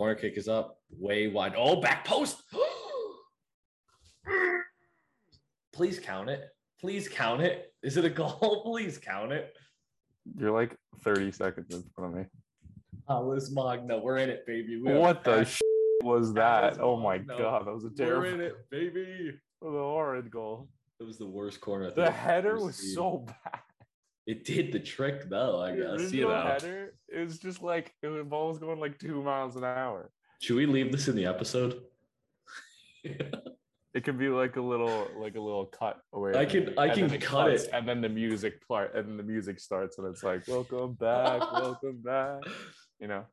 Corner kick is up, way wide. Oh, back post. Please count it. Please count it. Is it a goal? Please count it. You're like 30 seconds in front of me. Talles Magno, we're in it, baby. We What the sh- was that? Oh my god, that was a terrible. We're in it, baby. the horrid goal. It was the worst corner. The header was seen. so bad. It did the trick though. I guess you know. header is just like the ball was going like two miles an hour. Should we leave this in the episode? It could be like a little, like a little cut away. I can- I can then cut cuts, it. and then the music part, and then the music starts, and it's like, "Welcome back, welcome back," you know.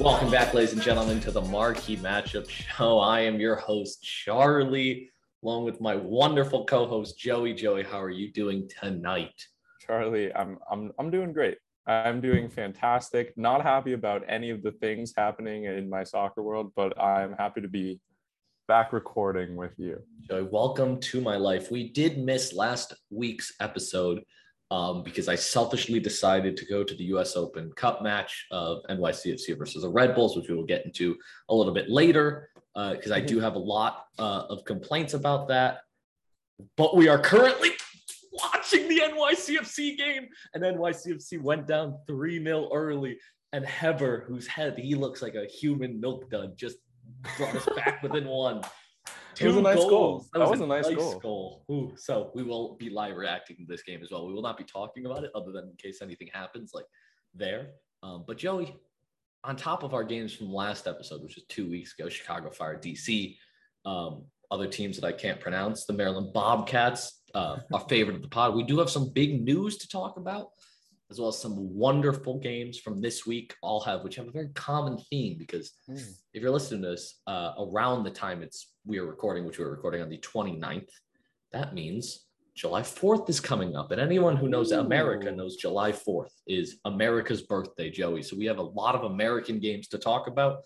Welcome back, ladies and gentlemen, to the Marquee Matchup Show. I am your host, Charlie, along with my wonderful co-host, Joey. Joey, how are you doing tonight? Charlie, I'm I'm I'm doing great. I'm doing fantastic. Not happy about any of the things happening in my soccer world, but I'm happy to be back recording with you. Joey, welcome to my life. We did miss last week's episode um, because I selfishly decided to go to the U.S. Open Cup match of NYCFC versus the Red Bulls, which we will get into a little bit later because I do have a lot uh, of complaints about that. But we are currently watching the NYCFC game, and NYCFC went down 3 0 early. And Heber, whose head he looks like a human milk dud, just brought us back within one. It was a nice goal. That was a nice goal. Ooh, so we will be live reacting to this game as well. We will not be talking about it other than in case anything happens like there. Um, but Joey, on top of our games from last episode, which was two weeks ago, Chicago Fire, DC, um, other teams that I can't pronounce, the Maryland Bobcats, uh, our favorite of the pod. We do have some big news to talk about, as well as some wonderful games from this week. All have which have a very common theme because Mm. if you're listening to this uh, around the time it's we are recording, which we are recording on the 29th, that means July 4th is coming up. And anyone who knows America knows July 4th is America's birthday, Joey. So we have a lot of American games to talk about.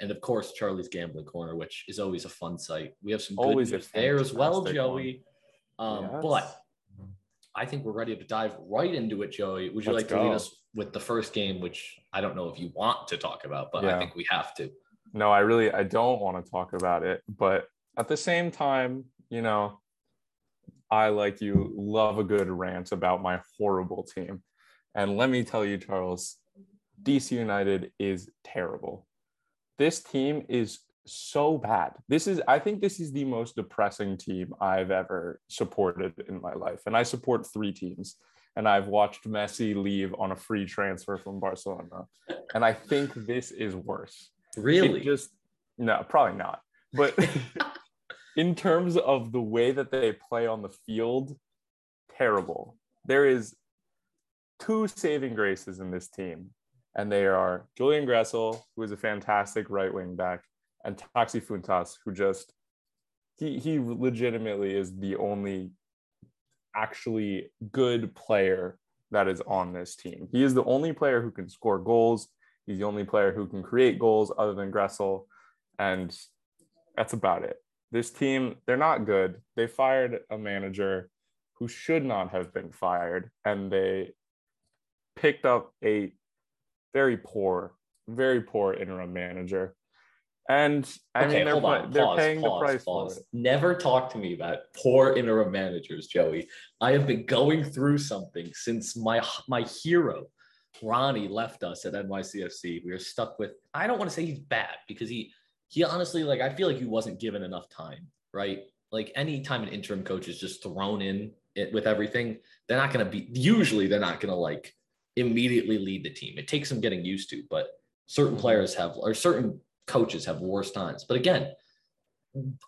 And of course, Charlie's Gambling Corner, which is always a fun site. We have some good Always news there as well, Joey. Um, Yes. But I think we're ready to dive right into it, Joey. Would you Let's like to lead us with the first game, which I don't know if you want to talk about, but I think we have to. No, I really I don't want to talk about it, but at the same time, you know, I like you love a good rant about my horrible team. And let me tell you, Charles, DC United is terrible. This team is so bad. This is I think this is the most depressing team I've ever supported in my life. And I support three teams. And I've watched Messi leave on a free transfer from Barcelona. And I think this is worse. Really? It just no, probably not. But in terms of the way that they play on the field, terrible. There is two saving graces in this team, and they are Julian Gressel, who is a fantastic right wing back, and Taxi Fountas, who just he he legitimately is the only actually good player that is on this team. He is the only player who can score goals. He's the only player who can create goals other than Gressel. And that's about it. This team, they're not good. They fired a manager who should not have been fired, and they picked up a very poor, very poor interim manager. And I okay, mean, they're, on. they're Pause, paying pause, the price pause. for it. Never talk to me about poor interim managers, Joey. I have been going through something since my my hero, Ronnie, left us at NYCFC. We are stuck with. I don't want to say he's bad because he he honestly like I feel like he wasn't given enough time, right? Like any time an interim coach is just thrown in it with everything, they're not going to be. Usually, they're not going to like immediately lead the team. It takes some getting used to, but certain Mhm. players have or certain coaches have worse times. But again,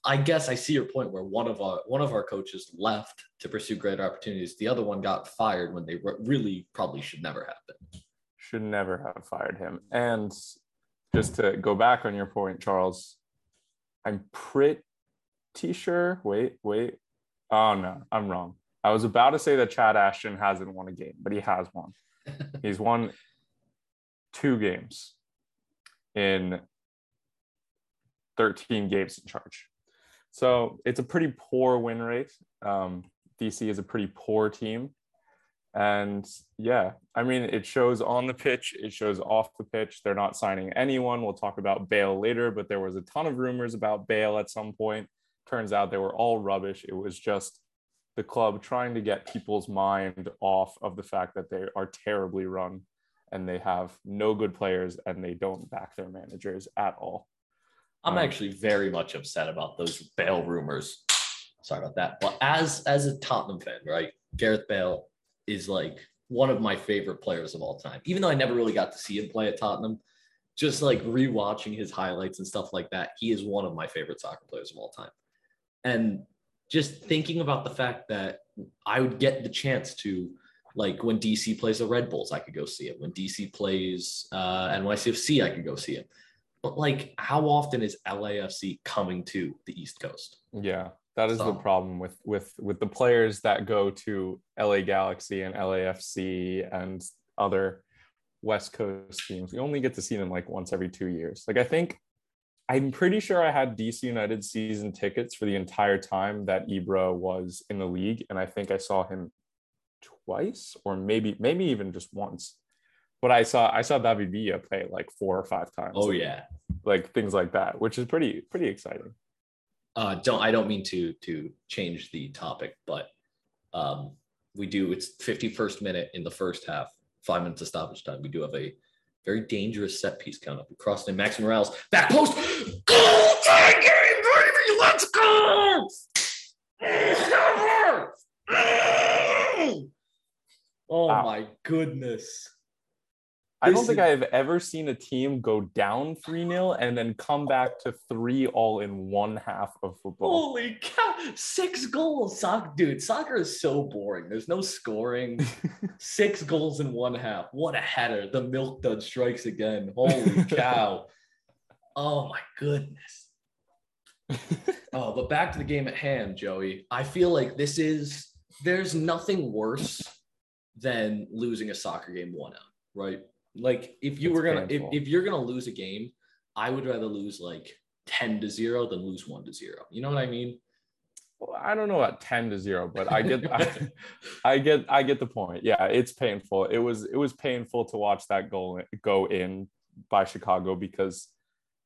I guess I see your point where one of our one of our coaches left to pursue greater opportunities. The other one got fired when they re- really probably should never happen. should never have fired him. And just to go back on your point, Charles, I'm pretty sure. Wait, wait. Oh no, I'm wrong. I was about to say that Chad Ashton hasn't won a game, but he has won. He's won two games in 13 games in charge. So it's a pretty poor win rate. Um, DC is a pretty poor team. And yeah, I mean, it shows on the pitch, it shows off the pitch. They're not signing anyone. We'll talk about Bale later, but there was a ton of rumors about Bale at some point. Turns out they were all rubbish. It was just the club trying to get people's mind off of the fact that they are terribly run and they have no good players and they don't back their managers at all. I'm actually very much upset about those Bale rumors. Sorry about that. But as as a Tottenham fan, right? Gareth Bale is like one of my favorite players of all time. Even though I never really got to see him play at Tottenham, just like rewatching his highlights and stuff like that, he is one of my favorite soccer players of all time. And just thinking about the fact that I would get the chance to like when DC plays the Red Bulls, I could go see it. When DC plays uh, NYCFC, I could go see it. But like, how often is LAFC coming to the East Coast? Yeah, that is the problem with with with the players that go to LA Galaxy and LAFC and other West Coast teams. We only get to see them like once every two years. Like I think I'm pretty sure I had DC United season tickets for the entire time that Ibra was in the league, and I think I saw him twice or maybe maybe even just once. But I saw I saw David Villa play like four or five times. Oh yeah. like things like that, which is pretty pretty exciting. Uh, don't I don't mean to to change the topic, but um, we do. It's 51st minute in the first half, five minutes of stoppage time. We do have a very dangerous set piece coming up. We crossed in Max Moralez back post. Goal tie game, baby. Let's go. Oh Wow. my goodness. I don't think I've ever seen a team go down 3 0 and then come back to three all in one half of football. Holy cow! Six goals, soccer, dude. Soccer is so boring. There's no scoring. Six goals in one half. What a header! The milk dud strikes again. Holy cow! Oh my goodness. Oh, but back to the game at hand, Joey. I feel like this is there's nothing worse than losing a soccer game one out, right? Like if you It's were gonna if, if you're gonna lose a game, I would rather lose like 10 to 0 than lose 1 to 0. You know what I mean? Well, I don't know about 10 to 0, but I get I, I get I get the point. Yeah, it's painful. It was it was painful to watch that goal go in by Chicago because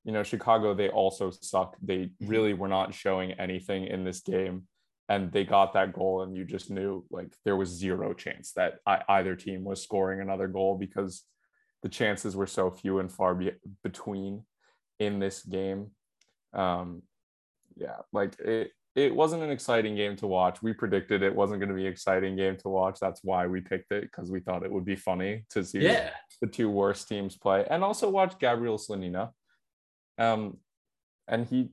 you know Chicago they also suck. They mm-hmm. really were not showing anything in this game and they got that goal and you just knew like there was zero chance that I, either team was scoring another goal because the chances were so few and far be- between in this game. Um yeah, like it it wasn't an exciting game to watch. We predicted it wasn't going to be an exciting game to watch. That's why we picked it because we thought it would be funny to see Yeah. the two worst teams play and also watch Gabriel Slonina. Um, and he,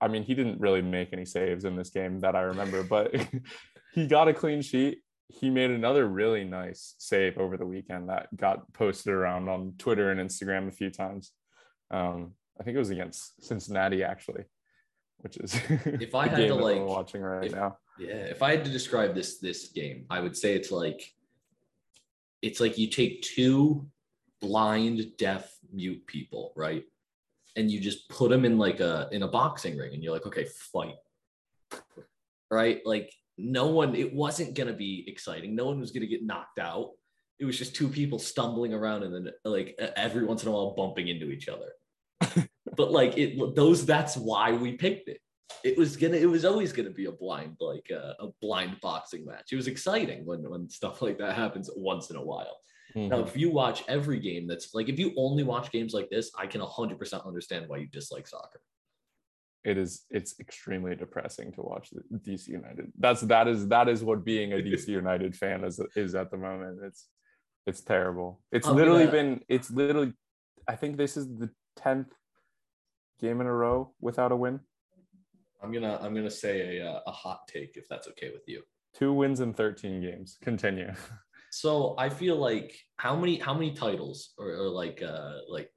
I mean, he didn't really make any saves in this game that I remember, but he got a clean sheet. He made another really nice save over the weekend that got posted around on Twitter and Instagram a few times. Um, I think it was against Cincinnati actually, which is If I had to, game that we're like, watching right if- now. Yeah, if I had to describe this this game, I would say it's like it's like you take two blind, deaf, mute people, right? And you just put them in like a in a boxing ring and you're like, okay, fight. Right? Like no one it wasn't going to be exciting. No one was going to get knocked out. It was just two people stumbling around and then like every once in a while bumping into each other. but like it those that's why we picked it it was gonna it was always gonna be a blind like uh, a blind boxing match it was exciting when when stuff like that happens once in a while now Mhm. if you watch every game that's like if you only watch games like this i can 100% understand why you dislike soccer it is it's extremely depressing to watch the DC United. That's that is that is what being a DC United fan is is at the moment. It's it's terrible. It's I'm literally been it's literally I think this is the 10th game in a row without a win. i'm gonna i'm gonna say a, uh, a hot take if that's okay with you Two wins in 13 games. Continue. so i feel like how many how many titles or, or like uh like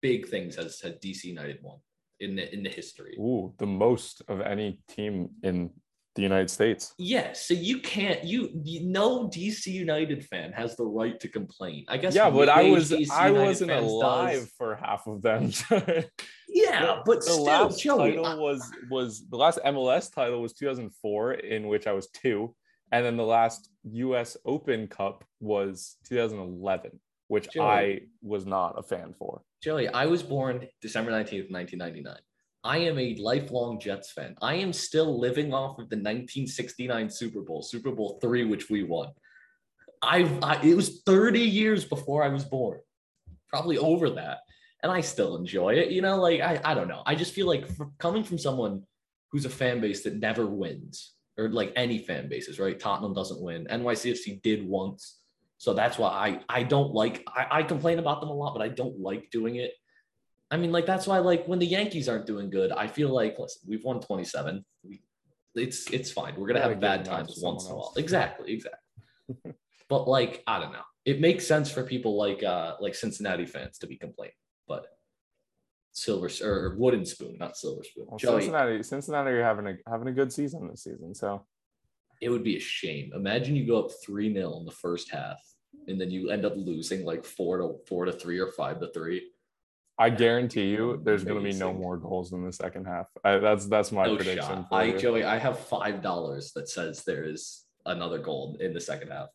big things has had dc united won in the in the history Ooh, the most of any team in the United States. Yeah, so you can't you, you no DC United fan has the right to complain. I guess Yeah, but I was DC I United wasn't alive does. for half of them. Yeah, but the still, last Joey, title I- was was the last MLS title was 2004, in which I was two, and then the last U.S. Open Cup was 2011, which Joey. I was not a fan for. Joey, I was born December 19th, 1999. I am a lifelong Jets fan. I am still living off of the 1969 Super Bowl, Super Bowl three, which we won. I've, I, it was 30 years before I was born, probably over that. And I still enjoy it. You know, like, I, I don't know. I just feel like for, coming from someone who's a fan base that never wins, or like any fan bases, right? Tottenham doesn't win. NYCFC did once. So that's why I I don't like I, I complain about them a lot, but I don't like doing it. I mean, like that's why like when the Yankees aren't doing good, I feel like listen, we've won 27. We, it's it's fine. We're gonna have bad times once in a while. Exactly, exactly. but like I don't know. It makes sense for people like uh like Cincinnati fans to be complaining, but silver or wooden spoon, not silver spoon. Well, Joey, Cincinnati, Cincinnati are having a having a good season this season. So it would be a shame. Imagine you go up 3 0 in the first half and then you end up losing like four to four to three or five to three. I guarantee you, there's going to be no more goals in the second half. I, that's that's my No prediction. for I you. Joey, I have five dollars that says there is another goal in the second half.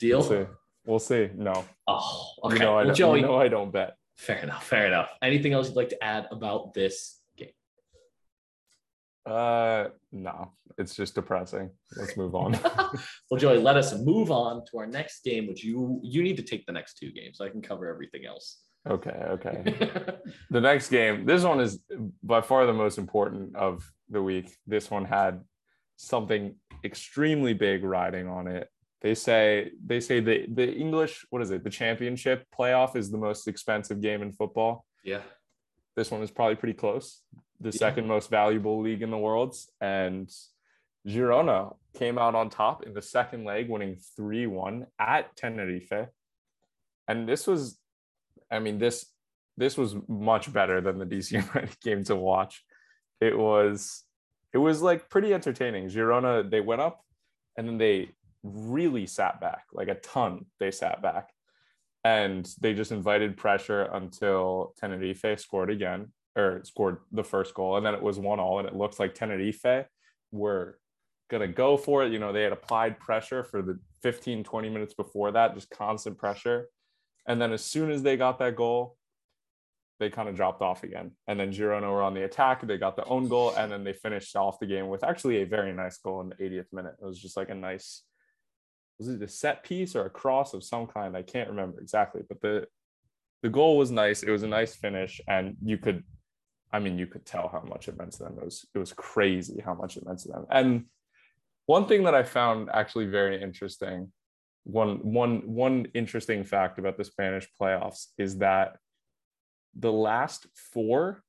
Deal. We'll see. We'll see. No, Oh, okay. you know I well, don't. Joey, You know I don't bet. fair enough. Fair enough. Anything else you'd like to add about this? Uh, no, it's just depressing. Let's move on. well, Joey, let us move on to our next game, which you you need to take the next two games. I can cover everything else. okay, okay. The next game, this one is by far the most important of the week. This one had something extremely big riding on it. They say they say the the English, what is it? The championship playoff is the most expensive game in football. yeah. This one is probably pretty close. The Yeah. second most valuable league in the world. And Girona came out on top in the second leg, winning 3 1 at Tenerife. And this was, I mean, this this was much better than the DC United game to watch. It was it was like pretty entertaining. Girona, they went up and then they really sat back, like a ton they sat back and they just invited pressure until Tenerife scored again or scored the first goal and then it was one all and it looks like Tenerife were gonna go for it you know they had applied pressure for the 15 20 minutes before that just constant pressure and then as soon as they got that goal they kind of dropped off again and then Girona were on the attack they got the own goal and then they finished off the game with actually a very nice goal in the 80th minute it was just like a nice was it a set piece or a cross of some kind? I can't remember exactly, but the the goal was nice. It was a nice finish, and you could, I mean, you could tell how much it meant to them. It was it was crazy how much it meant to them. And one thing that I found actually very interesting, one one one interesting fact about the Spanish playoffs is that the last four,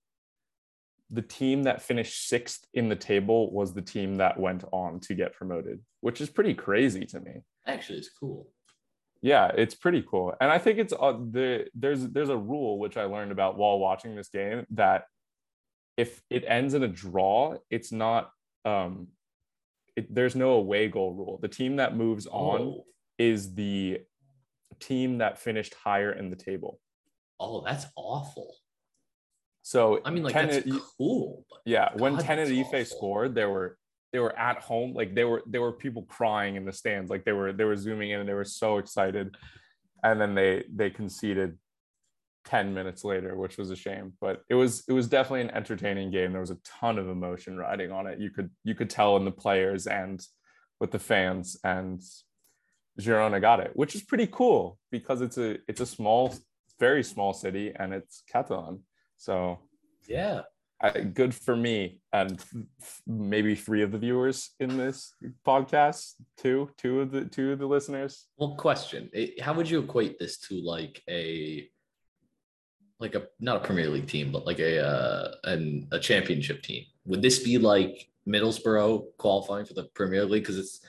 the team that finished sixth in the table was the team that went on to get promoted, which is pretty crazy to me Actually, it's cool. yeah it's pretty cool and i think it's uh, the there's there's a rule which i learned about while watching this game that if it ends in a draw it's not um it, there's no away goal rule the team that moves on Oh, is the team that finished higher in the table oh, that's awful. so I mean, like Ten- that's cool. But yeah when God, that's tenerife scored there were they were at home like they were there were people crying in the stands like they were they were zooming in and they were so excited and then they they conceded 10 minutes later which was a shame but it was it was definitely an entertaining game. There was a ton of emotion riding on it. You could you could tell in the players and with the fans and Girona got it which is pretty cool because it's a it's a small very small city and it's Catalan. So yeah, I, good for me and f- maybe three of the viewers in this podcast two two of the two of the listeners. Well, question: eh, How would you equate this to like a like a not a Premier League team, but like a uh, an a championship team? Would this be like Middlesbrough qualifying for the Premier League? Because it's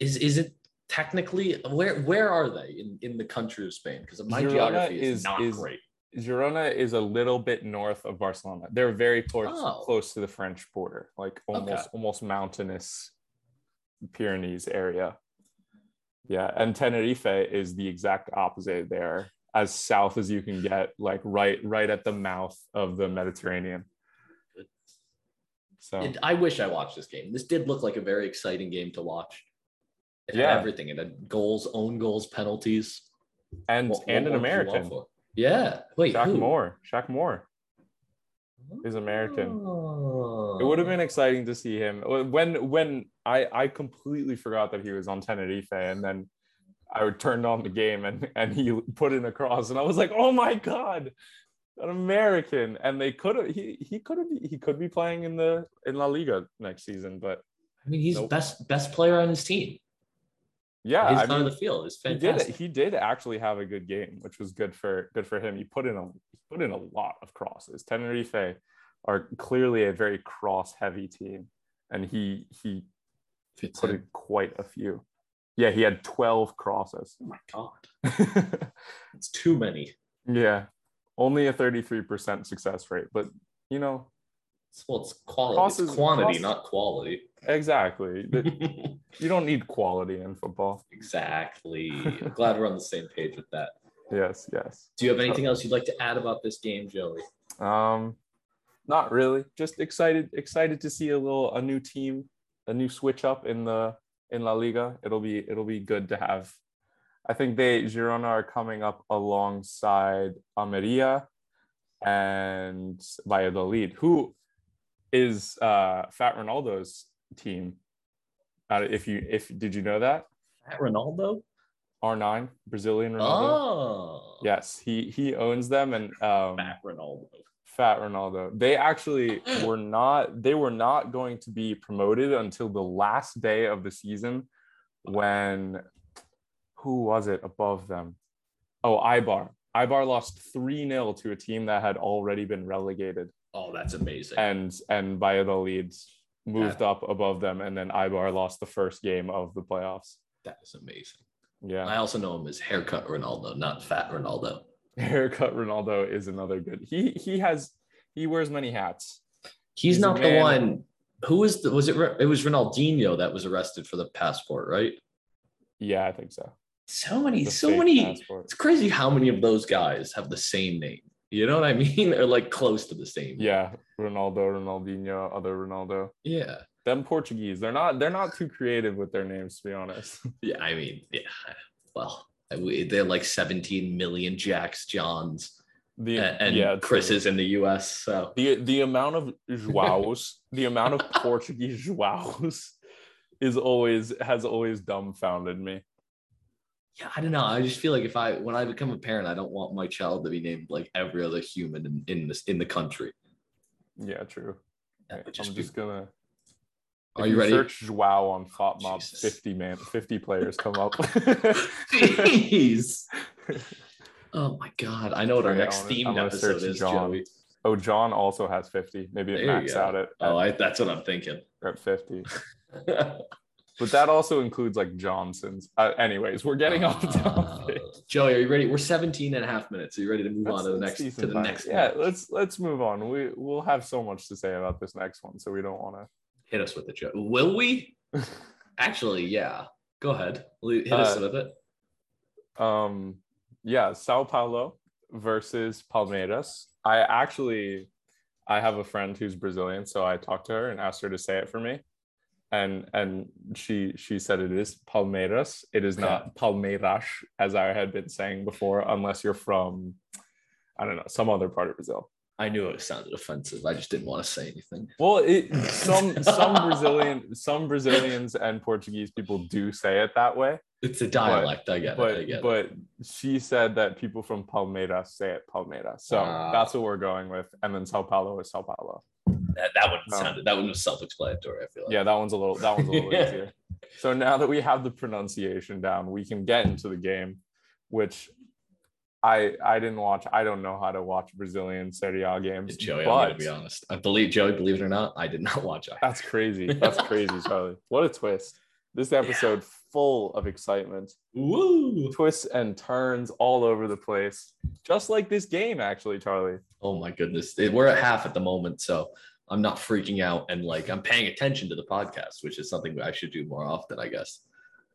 is is it technically where where are they in in the country of Spain? Because my Girona geography is, is- not is- great. Girona is a little bit north of Barcelona. They're very close Oh. close to the French border, like almost Okay. almost mountainous Pyrenees area. Yeah, and Tenerife is the exact opposite there, as south as you can get, like right right at the mouth of the Mediterranean. So I wish I watched this game. This did look like a very exciting game to watch. It had Yeah. everything. It had goals, own goals, penalties, and What- and what an more could you want American. Yeah. Wait. Shaq who? Moore. Shaq Moore is American. Oh. It would have been oh. exciting to see him when when I I completely forgot that he was on Tenerife, and then I turned on the game and and he put in a cross, and I was like, oh my god, an American, and they could have he he could have he could be playing in the in La Liga next season, but I mean, he's Nope. best best player on his team. yeah, his I mean, of the field is he did he did actually have a good game, which was good for good for him. He put in a he put in a lot of crosses. Tenerife are clearly a very cross heavy team, and he he Fits put in quite a few. Yeah, he had 12 crosses. Oh my god, it's too many. yeah, only a 33% success rate, but you know, well, it's quality. Crosses- it's quantity, crosses- not quality. exactly. You don't need quality in football. exactly. I'm glad we're on the same page with that. Yes, yes. Do you have anything else you'd like to add about this game, Joey? Um, not really. Just excited, excited to see a little a new team, a new switch up in the in La Liga. It'll be it'll be good to have. I think they Girona are coming up alongside Almeria and Valladolid, who is uh Fat Ronaldo's team. Uh, if you if did you know that At Ronaldo? R9 Brazilian Ronaldo? Oh, Yes, he he owns them and um Fat Ronaldo. Fat Ronaldo. They actually mm. were not they were not going to be promoted until the last day of the season when who was it above them? Oh, Eibar. Eibar lost 3-0 to a team that had already been relegated Oh, that's amazing. and and Valladolid moved up above them and then Eibar lost the first game of the playoffs. that is amazing. Yeah. I also know him as Haircut Ronaldo, not Fat Ronaldo. Haircut Ronaldo is another good. He he has he wears many hats. He's, He's not the one. Who was the? Was it? It was Ronaldinho that was arrested for the passport, right? Yeah, I think so. So many, The so many. passport. It's crazy how many of those guys have the same name. You know what I mean? They're like close to the same. Yeah, Ronaldo, Ronaldinho, other Ronaldo. Yeah. Them Portuguese, they're not they're not too creative with their names, to be honest. Yeah. I mean, yeah. Well, they're like 17 million Jacks, Johns, The and, yeah, true. Chris's in the U.S. So The the amount of Joaos, the amount of Portuguese Joaos is always has always dumbfounded me. yeah, I don't know. I just feel like if I when I become a parent, I don't want my child to be named like every other human in, in this in the country. Yeah, true. That would I'm just be- just gonna. Are if you ready? Search Joao on FotMob. Jesus. 50 man, 50 players come up. Jeez. Oh my god! I know what our next themed I'm episode is, John. Joey. oh, John also has 50. Maybe it There you max out at, Oh, I, that's what I'm thinking. at 50. But that also includes like Johnson's. Uh, anyways, we're getting off Uh, topic. Joey, are you ready? We're 17 and a half minutes. Are you ready to move That's- on to the next to the next Yeah, one? let's let's move on. We we'll have so much to say about this next one, so we don't want Hit us with it, Joe. Will we? Actually, yeah. Go ahead. Hit us Uh, with it. um, yeah, Sao Paulo versus Palmeiras. I actually, I have a friend who's Brazilian, so I talked to her and asked her to say it for me, and and she she said it is Palmeiras. It is not Palmeiras as I had been saying before, unless you're from, I don't know, some other part of Brazil. I knew it sounded offensive. I just didn't want to say anything. Well, it, some some Brazilian some Brazilians and Portuguese people do say it that way, It's a dialect. I get it. I but it. but she said that people from Palmeiras say it Palmeiras, so Ah. that's what we're going with. And then Sao Paulo is Sao Paulo. That, that one No. sounded. That one was self-explanatory. I feel like. Yeah, that one's a little that one's a little Yeah. easier. So now that we have the pronunciation down, we can get into the game, which I I didn't watch. I don't know how to watch Brazilian Serie A games, Joey, I'm gonna be honest. I believe Joey. Believe it or not, I did not watch. it. that's crazy. That's crazy, Charlie. What a twist. This episode full of excitement, Woo! twists and turns all over the place, just like this game, actually, Charlie. Oh my goodness. We're at half at the moment, so I'm not freaking out and like I'm paying attention to the podcast, which is something I should do more often, I guess.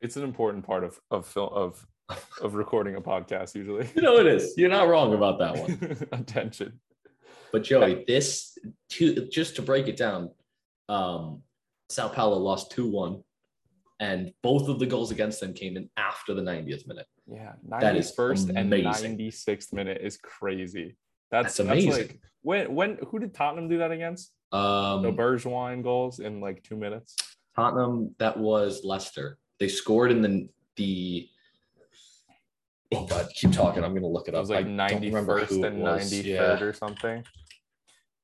It's an important part of of film of of recording a podcast. Usually, You know it is. You're not wrong about that one. attention. But Joey, this two just to break it down, um, Sao Paulo lost 2-1, and both of the goals against them came in after the 90th minute. Yeah, That is 91st and amazing. 96th minute is crazy. That's, That's amazing. like when when who did Tottenham do that against? Um, The Bergwijn goals in like two minutes. Tottenham, that was Leicester. They scored in the the. Oh God, keep talking. I'm gonna look it It up. was like I don't remember who it and ninety Yeah. or something.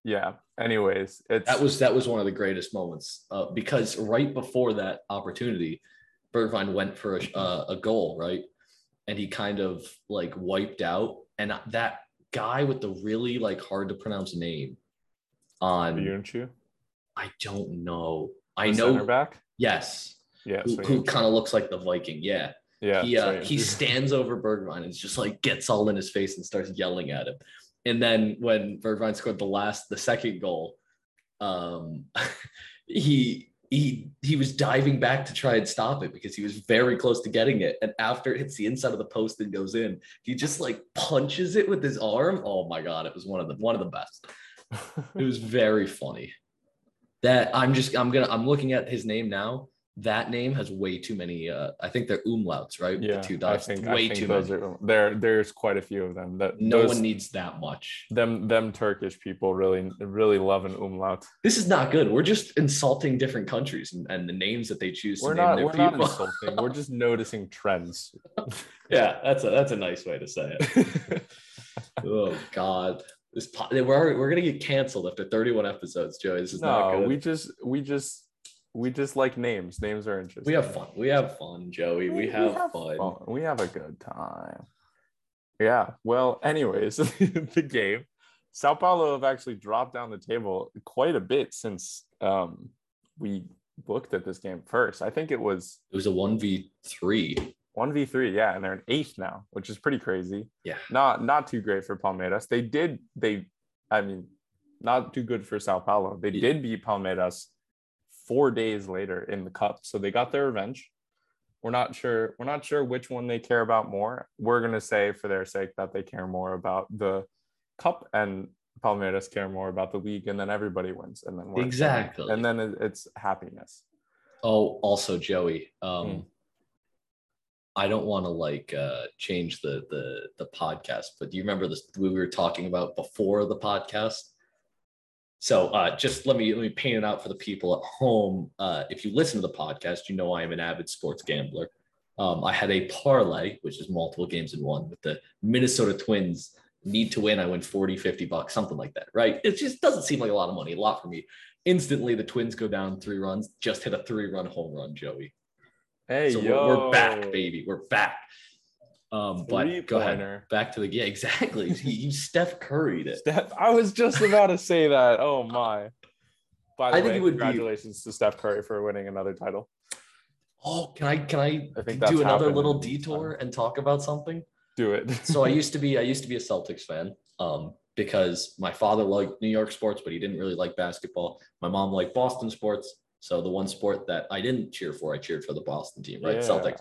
Yeah. Anyways, it's That was that was one of the greatest moments uh, because right before that opportunity, Bergwijn went for a, uh, a goal, right, and he kind of like wiped out, and that guy with the really like hard to pronounce name on Yunchu, I don't know. I know center back. yes, Yeah. who, who kind of looks like the Viking, yeah. Yeah. he uh, he stands over Bergwijn and just like gets all in his face and starts yelling at him. And then when Bergwijn scored the last, the second goal, um, he he he was diving back to try and stop it because he was very close to getting it. And after it hits the inside of the post and goes in, he just like punches it with his arm. Oh my god, it was one of the one of the best. It was very funny. That I'm just I'm gonna I'm looking at his name now. That name has way too many. Uh, I think they're umlauts, right? yeah. the two I dots. think, way I think too many. are there. There's quite a few of them. That no those- one needs that much. them them Turkish people really really love an umlaut. This is not good. We're just insulting different countries and, and the names that they choose We're to name not their we're not people. insulting. We're just noticing trends. yeah, that's a that's a nice way to say it. oh God, this we're already- we're gonna get canceled after 31 episodes, Joey. This is not no, good. we just we just we just like names. Names are interesting. We have fun. We have fun, Joey. We, have, fun. We have a good time. Yeah. Well, anyways, the game. Sao Paulo have actually dropped down the table quite a bit since um, we looked at this game first. I think it was It was a 1v3. 1v3, yeah, and they're an eighth now, which is pretty crazy. Yeah. Not not too great for Palmeiras. They did they I mean, not too good for Sao Paulo. They Yeah. did beat Palmeiras four days later in the cup. So they got their revenge. We're not sure, we're not sure which one they care about more. We're gonna say for their sake that they care more about the cup and Palmeiras care more about the league, and then everybody wins, and then Exactly. and then it's happiness. Oh, also Joey. Um Hmm. I don't want to like uh change the the the podcast, but do you remember this we were talking about before the podcast? So uh just let me let me paint it out for the people at home. Uh if you listen to the podcast, you know I am an avid sports gambler. Um, I had a parlay, which is multiple games in one, with the Minnesota Twins need to win. I win 40, 50 bucks, something like that, right? It just doesn't seem like a lot of money, a lot for me. Instantly, the Twins go down three runs, just hit a three run home run, Joey. Hey, so yo, we're, we're back, baby. We're back. Um, but go ahead. Back to the yeah, exactly. you, Steph Curry'd it. Steph, I was just about to say that. Oh my. By the I think way, it would be- congratulations to Steph Curry for winning another title. Oh, can I can I, I think that's do another little detour and talk about something? Do it. so I used to be I used to be a Celtics fan um, because my father liked New York sports, but he didn't really like basketball. My mom liked Boston sports. So the one sport that I didn't cheer for, I cheered for the Boston team, right? Yeah. Celtics.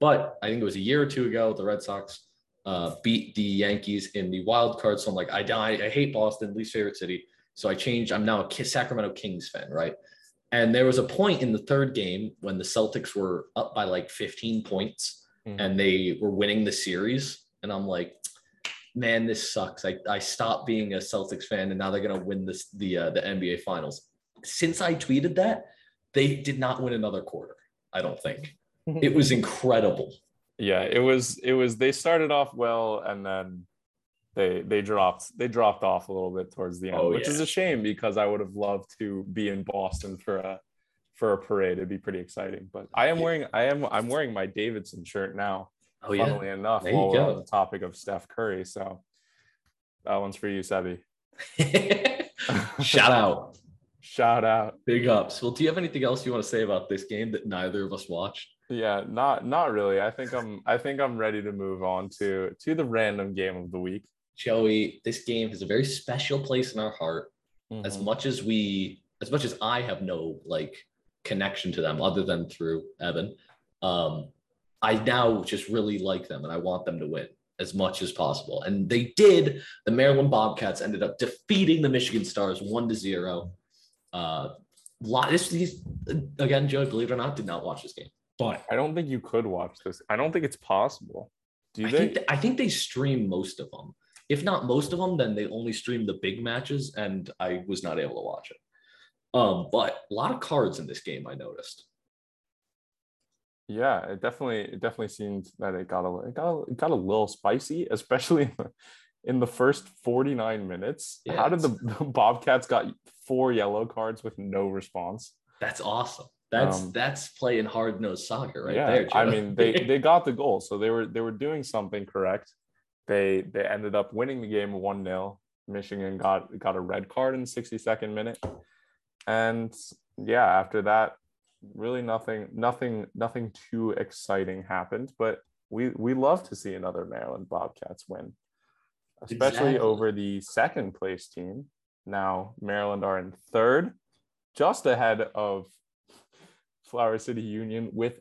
But I think it was a year or two ago, the Red Sox uh, beat the Yankees in the wild card. So I'm like, I, die. I hate Boston, least favorite city. So I changed. I'm now a Sacramento Kings fan, right? And there was a point in the third game when the Celtics were up by like 15 points Mhm. and they were winning the series. And I'm like, man, this sucks. I, I stopped being a Celtics fan and now they're gonna win this the uh, the NBA finals. Since I tweeted that, they did not win another quarter. I don't think. It was incredible. yeah, it was it was they started off well and then they they dropped they dropped off a little bit towards the end, Oh, which yeah. is a shame because I would have loved to be in Boston for a for a parade. It'd be pretty exciting. But I am Yeah. wearing I am I'm wearing my Davidson shirt now. Oh yeah. funnily enough, There you while we're on the topic of Steph Curry. So that one's for you, Sebi. Shout out. Shout out. Big ups. Well, do you have anything else you want to say about this game that neither of us watched? Yeah, not not really. I think I'm I think I'm ready to move on to to the random game of the week. Joey, this game has a very special place in our heart. As Mhm. much as we, as much as I have no like connection to them other than through Evan, um, I now just really like them and I want them to win as much as possible. And they did. The Maryland Bobcats ended up defeating the Michigan Stars one to zero. Uh, lot this these again, Joey, believe it or not, did not watch this game, but I don't think you could watch this. I don't think it's possible. Do I think, th- I think they stream most of them. If not most of them, then they only stream the big matches, and I was not able to watch it. Um, but a lot of cards in this game, I noticed. Yeah, it definitely it definitely seemed that it got a it got a, it got a little spicy, especially in the, first 49 minutes. Yeah, How did the, the Bobcats got four yellow cards with no response? That's awesome. That's Um, that's playing hard nosed soccer right yeah, there. I mean they they got the goal, so they were they were doing something correct. They they ended up winning the game 1-0. Michigan got got a red card in the 62nd minute. And yeah, after that, really nothing nothing nothing too exciting happened, but we we love to see another Maryland Bobcats win. Especially Exactly. over the second place team. Now Maryland are in third, just ahead of Flower City Union with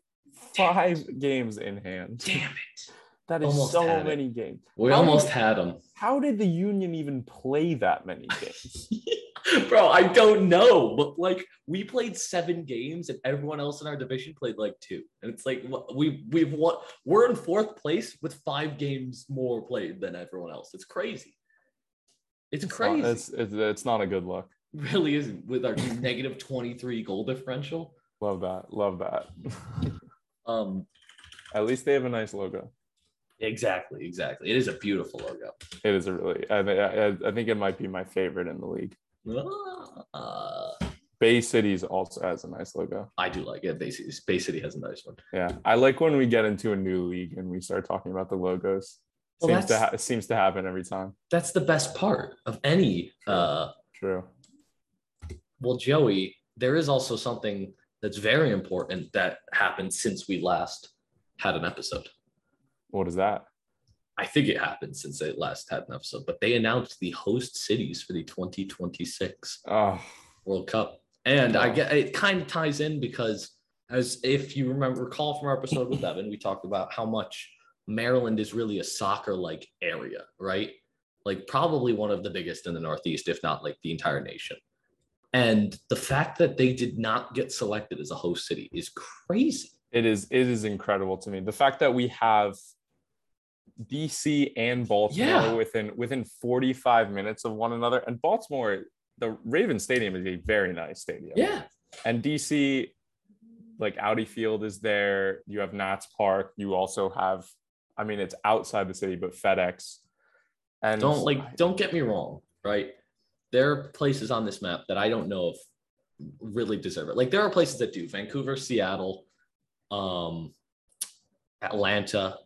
five games in hand. damn it, That is Almost so had it. many games. we How almost did- had them, How did the Union even play that many games? bro. I don't know, but like we played seven games, and everyone else in our division played like two, and it's like we we've won. We're in fourth place with five games more played than everyone else. It's crazy. It's It's not- crazy. It's, it's, it's not a good look. really isn't with our negative 23 goal differential. Love that. Love that. Um, At least they have a nice logo. exactly, exactly. It is a beautiful logo. It is a really, I, I, I think it might be my favorite in the league. Uh, Bay Cities also has a nice logo. I do like it. Bay City, Bay City has a nice one. Yeah. I like when we get into a new league and we start talking about the logos. Well, seems to ha- it seems to happen every time. That's the best part of any. Uh, True. well, Joey, there is also something that's very important that happened since we last had an episode. What is that? I think it happened since they last had an episode, but they announced the host cities for the 2026 Oh, World Cup. And I get it kind of ties in because as if you remember recall from our episode with Evan, we talked about how much Maryland is really a soccer like area, right? Like probably one of the biggest in the Northeast, if not like the entire nation. And the fact that they did not get selected as a host city is crazy. it is it is incredible to me. The fact that we have DC and Baltimore Yeah. within within 45 minutes of one another. And Baltimore, the Raven Stadium is a very nice stadium. Yeah. And DC, like Audi Field is there. You have Nats Park. You also have, I mean, it's outside the city, but FedEx. And Don't like don't get me wrong, right? There are places on this map that I don't know if really deserve it. Like there are places that do. Vancouver, Seattle, um Atlanta.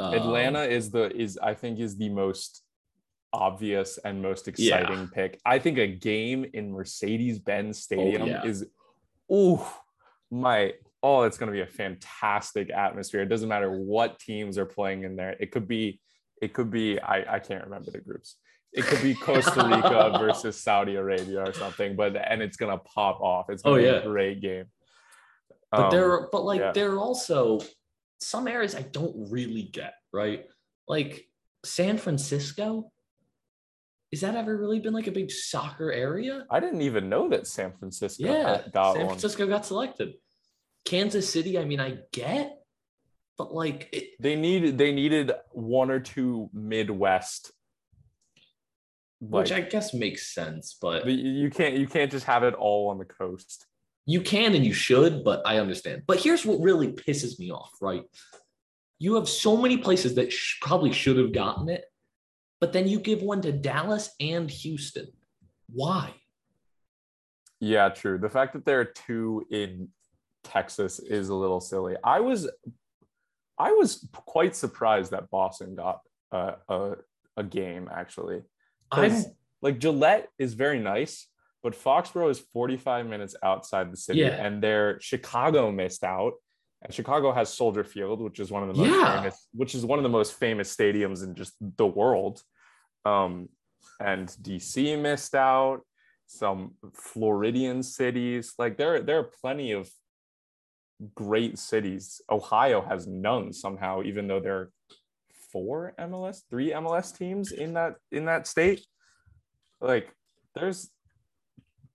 Um, Atlanta is the is I think is the most obvious and most exciting pick. I think a game in Mercedes-Benz Stadium yeah. is oh my oh it's going to be a fantastic atmosphere. It doesn't matter what teams are playing in there. It could be it could be I I can't remember the groups. It could be Costa Rica versus Saudi Arabia or something, but and it's going to pop off. It's going Oh, to be yeah. a great game. But Um, there are but like yeah. there are also some areas I don't really get, right? Like San Francisco. Is that ever really been like a big soccer area? I didn't even know that San Francisco Yeah, got San one. Francisco got selected. Kansas City, I mean, I get, but like it, they needed they needed one or two Midwest. Like, which I guess makes sense, but you can't you can't just have it all on the coast. You can and you should, but I understand. But here's what really pisses me off, right? You have so many places that sh- probably should have gotten it, but then you give one to Dallas and Houston. Why? Yeah, true. The fact that there are two in Texas is a little silly. I was I was quite surprised that Boston got a a, a game actually. Like Gillette is very nice, but Foxborough is 45 minutes outside the city, Yeah. and their Chicago missed out. And Chicago has Soldier Field, which is one of the most Yeah. famous, which is one of the most famous stadiums in just the world. Um, and DC missed out. Some Floridian cities, like there, there are plenty of great cities. Ohio has none somehow, even though there are four MLS, three MLS teams in that in that state. Like there's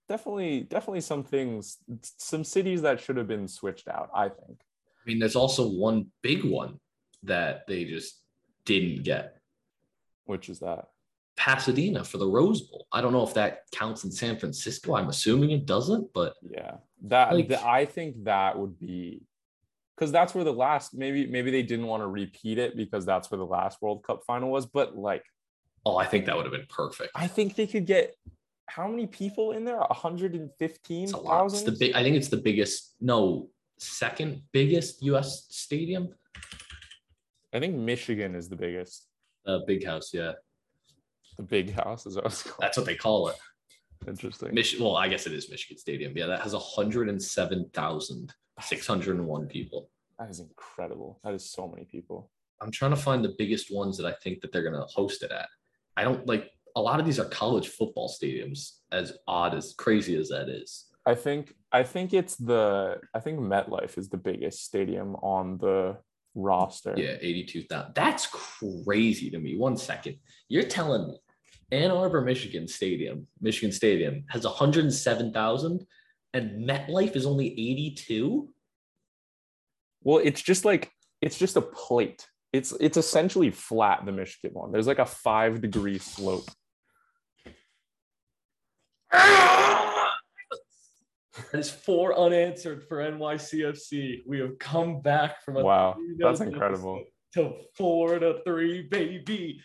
definitely definitely some things, some cities that should have been switched out. I think. I mean, there's also one big one that they just didn't get. Which is that? Pasadena for the Rose Bowl. I don't know if that counts in San Francisco. I'm assuming it doesn't, but Yeah, that Like- th- I think that would be because that's where the last maybe maybe they didn't want to repeat it because that's where the last World Cup final was. But like, oh, I think that would have been perfect. I think they could get how many people in there? hundred and fifteen It's a lot. It's the big. I think it's the biggest. No, second biggest U.S. stadium. I think Michigan is the biggest. Uh, big house. Yeah, The big house is what it's called. that's what they call it. Interesting. Mich- well, I guess it is Michigan Stadium. Yeah, that has 107,601 people. That is incredible. That is so many people. I'm trying to find the biggest ones that I think that they're going to host it at. I don't like a lot of these are college football stadiums, as odd as crazy as that is. I think I think it's the I think MetLife is the biggest stadium on the roster. Yeah, 82,000. That's crazy to me. One second. You're telling me Ann Arbor, Michigan Stadium, Michigan Stadium has 107,000 and MetLife is only 82? Well, it's just like it's just a plate. It's it's essentially flat, the Michigan one. There's like a five degree slope. That is four unanswered for NYCFC. We have come back from a Wow, that's incredible. To four to three, baby.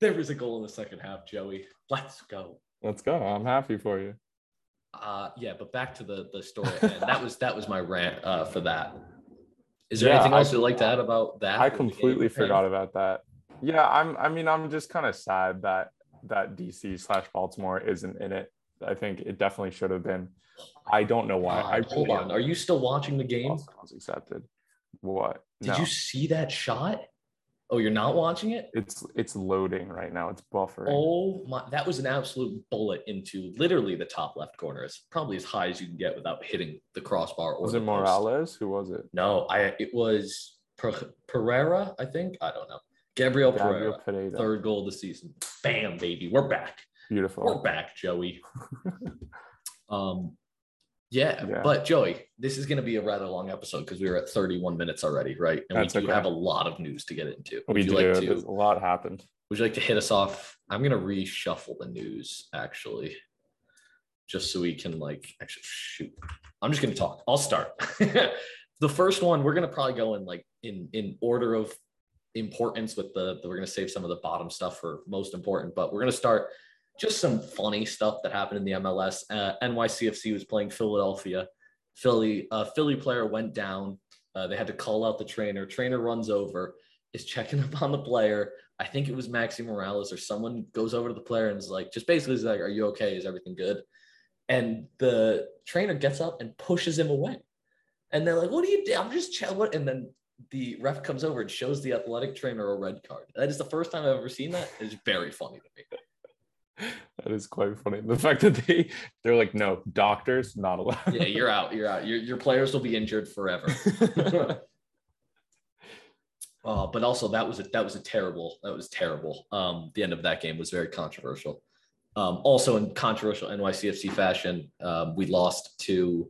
There was a goal in the second half, Joey. Let's go. Let's go. I'm happy for you. Uh yeah, but back to the the story. that was that was my rant uh for that. Is there Yeah, anything I- else you'd like to add about that? I with the game completely forgot about that. Yeah, I'm I mean, I'm just kind of sad that that DC slash Baltimore isn't in it. I think it definitely should have been. I don't know why. I God, hold on. Are you still watching the game? Boston was accepted. What? Did No. you see that shot? Oh, you're not watching it? It's it's loading right now. It's buffering. Oh my, that was an absolute bullet into literally the top left corner. It's probably as high as you can get without hitting the crossbar. Or was it post. Moralez? Who was it? No, I it was Per- Pereira, I think. I don't know. Gabriel, Gabriel Pereira, Pereira. third goal of the season. Bam, baby, we're back. Beautiful. We're back, Joey. um, yeah, Yeah. but Joey, this is going to be a rather long episode because we were at 31 minutes already, right? And That's we do okay. have a lot of news to get into. Would We you do. like There's to? a lot happened. Would you like to hit us off? I'm gonna reshuffle the news actually, just so we can like actually shoot. I'm just gonna talk. I'll start. the first one we're gonna probably go in like in in order of importance with the, the we're gonna save some of the bottom stuff for most important, but we're gonna start just some funny stuff that happened in the MLS. Uh, NYCFC was playing Philadelphia. Philly a Philly player went down. Uh, they had to call out the trainer. Trainer runs over, is checking up on the player. I think it was Maxi Moralez or someone goes over to the player and is like, just basically is like, "Are you okay? Is everything good?" And the trainer gets up and pushes him away. And they're like, "What do you do?" I'm just chill. What? And then the ref comes over and shows the athletic trainer a red card. That is the first time I've ever seen that. It's very funny to me. That is quite funny. The fact that they they're like, no, doctors not allowed. Yeah, you're out. You're out. Your, your players will be injured forever. Uh, but also that was a that was a terrible that was terrible. Um, the end of that game was very controversial. Um, also in controversial NYCFC fashion, um, we lost to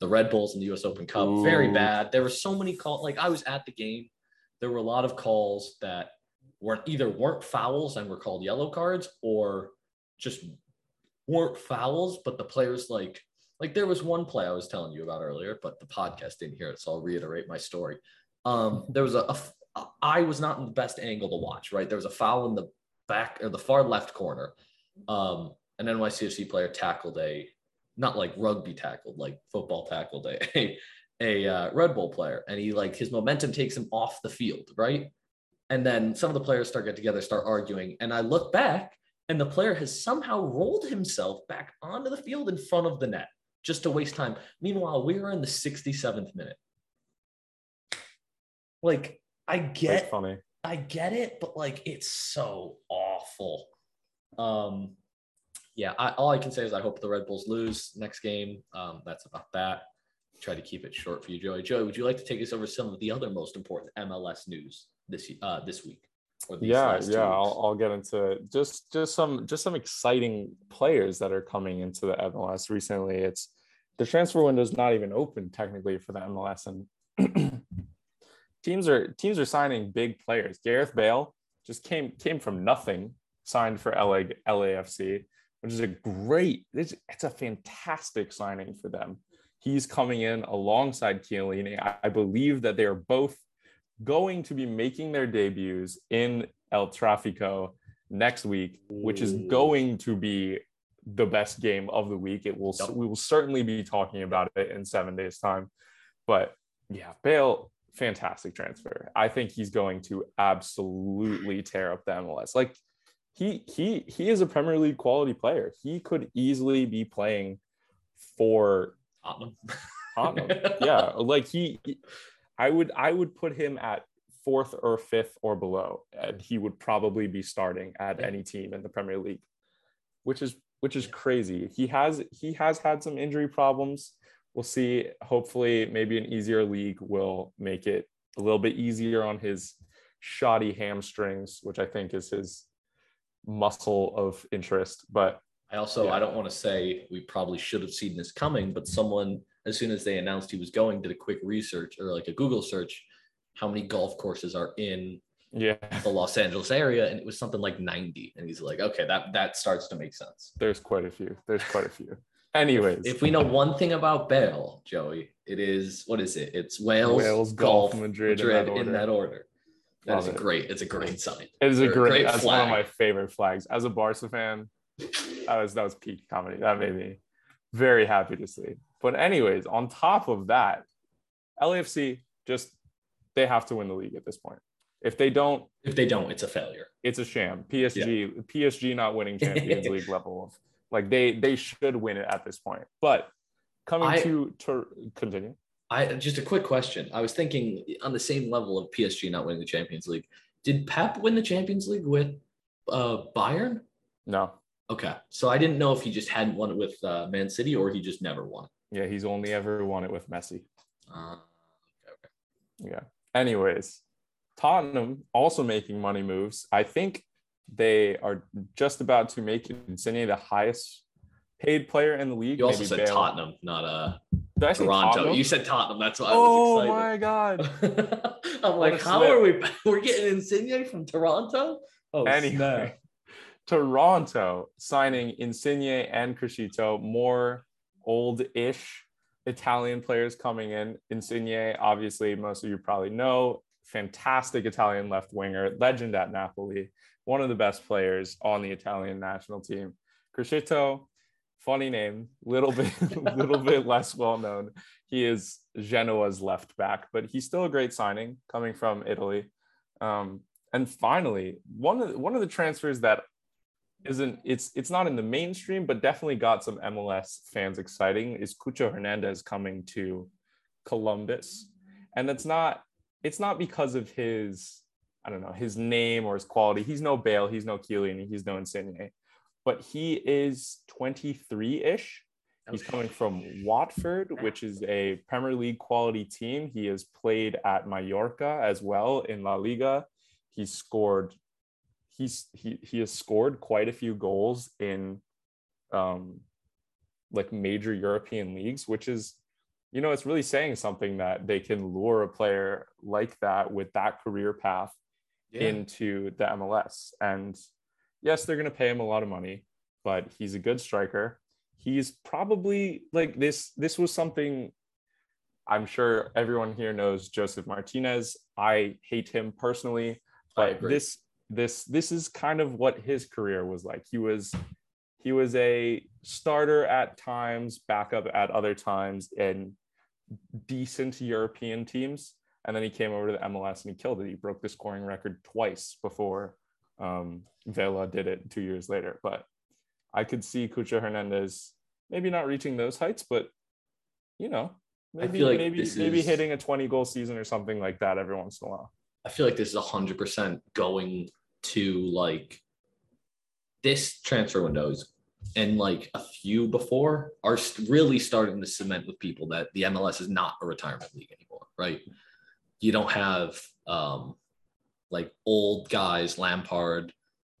the Red Bulls in the U.S. Open Cup. Very bad. There were so many calls. Like I was at the game, there were a lot of calls that weren't either weren't fouls and were called yellow cards, or just weren't fouls. But the players like like there was one play I was telling you about earlier, but the podcast didn't hear it, so I'll reiterate my story. Um, there was a, I was not in the best angle to watch. Right, there was a foul in the back or the far left corner. Um, an NYCFC player tackled a not like rugby tackled, like football tackled a a, a uh, Red Bull player, and he like his momentum takes him off the field, right? And then some of the players start get together, start arguing, and I look back, and the player has somehow rolled himself back onto the field in front of the net just to waste time. Meanwhile, we are in the 67th minute. Like, I That's get funny. I get it, but like it's so awful. Um, yeah, I, all I can say is I hope the Red Bulls lose next game. Um, that's about that. Try to keep it short for you, Joey. Joey, would you like to take us over some of the other most important MLS news this uh, this week? Yeah yeah? I'll, I'll get into it. just just some just some exciting players that are coming into the mls recently it's the transfer window is not even open technically for the mls and teams are teams are signing big players gareth bale just came came from nothing signed for LA, lafc which is a great it's, it's a fantastic signing for them he's coming in alongside Chiellini. I, I believe that they are both going to be making their debuts in El Trafico next week, which is going to be the best game of the week. It will Yep. we will certainly be talking about it in seven days' time. But yeah, Bale, fantastic transfer. I think he's going to absolutely tear up the MLS. Like he he he is a Premier League quality player. He could easily be playing for Tottenham. Tottenham. yeah, like he, he- I would I would put him at fourth or fifth or below, and he would probably be starting at any team in the Premier League, which is which is crazy. He has he has had some injury problems. We'll see. Hopefully, maybe an easier league will make it a little bit easier on his shoddy hamstrings, which I think is his muscle of interest. But I also Yeah. I don't want to say we probably should have seen this coming, but someone as soon as they announced he was going did a quick research or like a Google search, how many golf courses are in yeah, the Los Angeles area, and it was something like 90. And he's like, okay, that that starts to make sense. there's quite a few. There's quite a few. Anyways, If we know one thing about Bale, Joey, it is what is it? It's Wales, Wales, golf, golf, Madrid, Madrid, in, in that that order. That is a great. It's a great sign. It is a great, great that's one of my favorite flags. As a Barca fan, that was that was peak comedy. That made me very happy to see. But anyways, on top of that, LAFC just they have to win the league at this point. If they don't, If they don't, it's a failure. it's a sham. PSG, PSG not winning Champions League level of like they they should win it at this point. But coming I- to to continue. I just a quick question. I was thinking on the same level of PSG not winning the Champions League. Did Pep win the Champions League with uh, Bayern? No. Okay, so I didn't know if he just hadn't won it with uh, Man City or he just never won. Yeah, he's only ever won it with Messi. Uh, Yeah. Anyways, Tottenham also making money moves. I think they are just about to make Insigne the highest paid player in the league. you also said Bale- Tottenham, not uh, Did I say Toronto. Tottenham? You said Tottenham. That's why I was oh was my god. I'm What like, how slip. are we? We're getting Insigne from Toronto. Oh, Anyway, snap. Toronto signing Insigne and Criscito, more old-ish Italian players coming in. Insigne, obviously, most of you probably know, fantastic Italian left winger, legend at Napoli, one of the best players on the Italian national team. Criscito, funny name, little bit, little bit less well known. He is Genoa's left back, but he's still a great signing coming from Italy. Um, and finally, one of the, one of the transfers that isn't it's it's not in the mainstream, but definitely got some MLS fans exciting is Cucho Hernandez coming to Columbus, and that's not it's not because of his I don't know his name or his quality. He's no Bale, he's no Chiellini, he's no Insigne, but he is 23 ish. He's coming from Watford, which is a Premier League quality team. He has played at Mallorca as well in La Liga. He scored he's he he has scored quite a few goals in um like major European leagues, which is you know, it's really saying something that they can lure a player like that with that career path Yeah. into the MLS. And yes, they're going to pay him a lot of money, but he's a good striker. He's probably like this. This was something I'm sure everyone here knows Josef Martinez. I hate him personally, but this this this is kind of what his career was like. He was he was a starter at times, backup at other times in decent European teams. And then he came over to the MLS and he killed it. He broke the scoring record twice before Um, Vela did it two years later, but I could see Cucho Hernandez maybe not reaching those heights, but you know, maybe like maybe maybe is- hitting a 20 goal season or something like that every once in a while. I feel like this is hundred percent going to like this transfer windows and like a few before are really starting to cement with people that the MLS is not a retirement league anymore, right? You don't have um like old guys, Lampard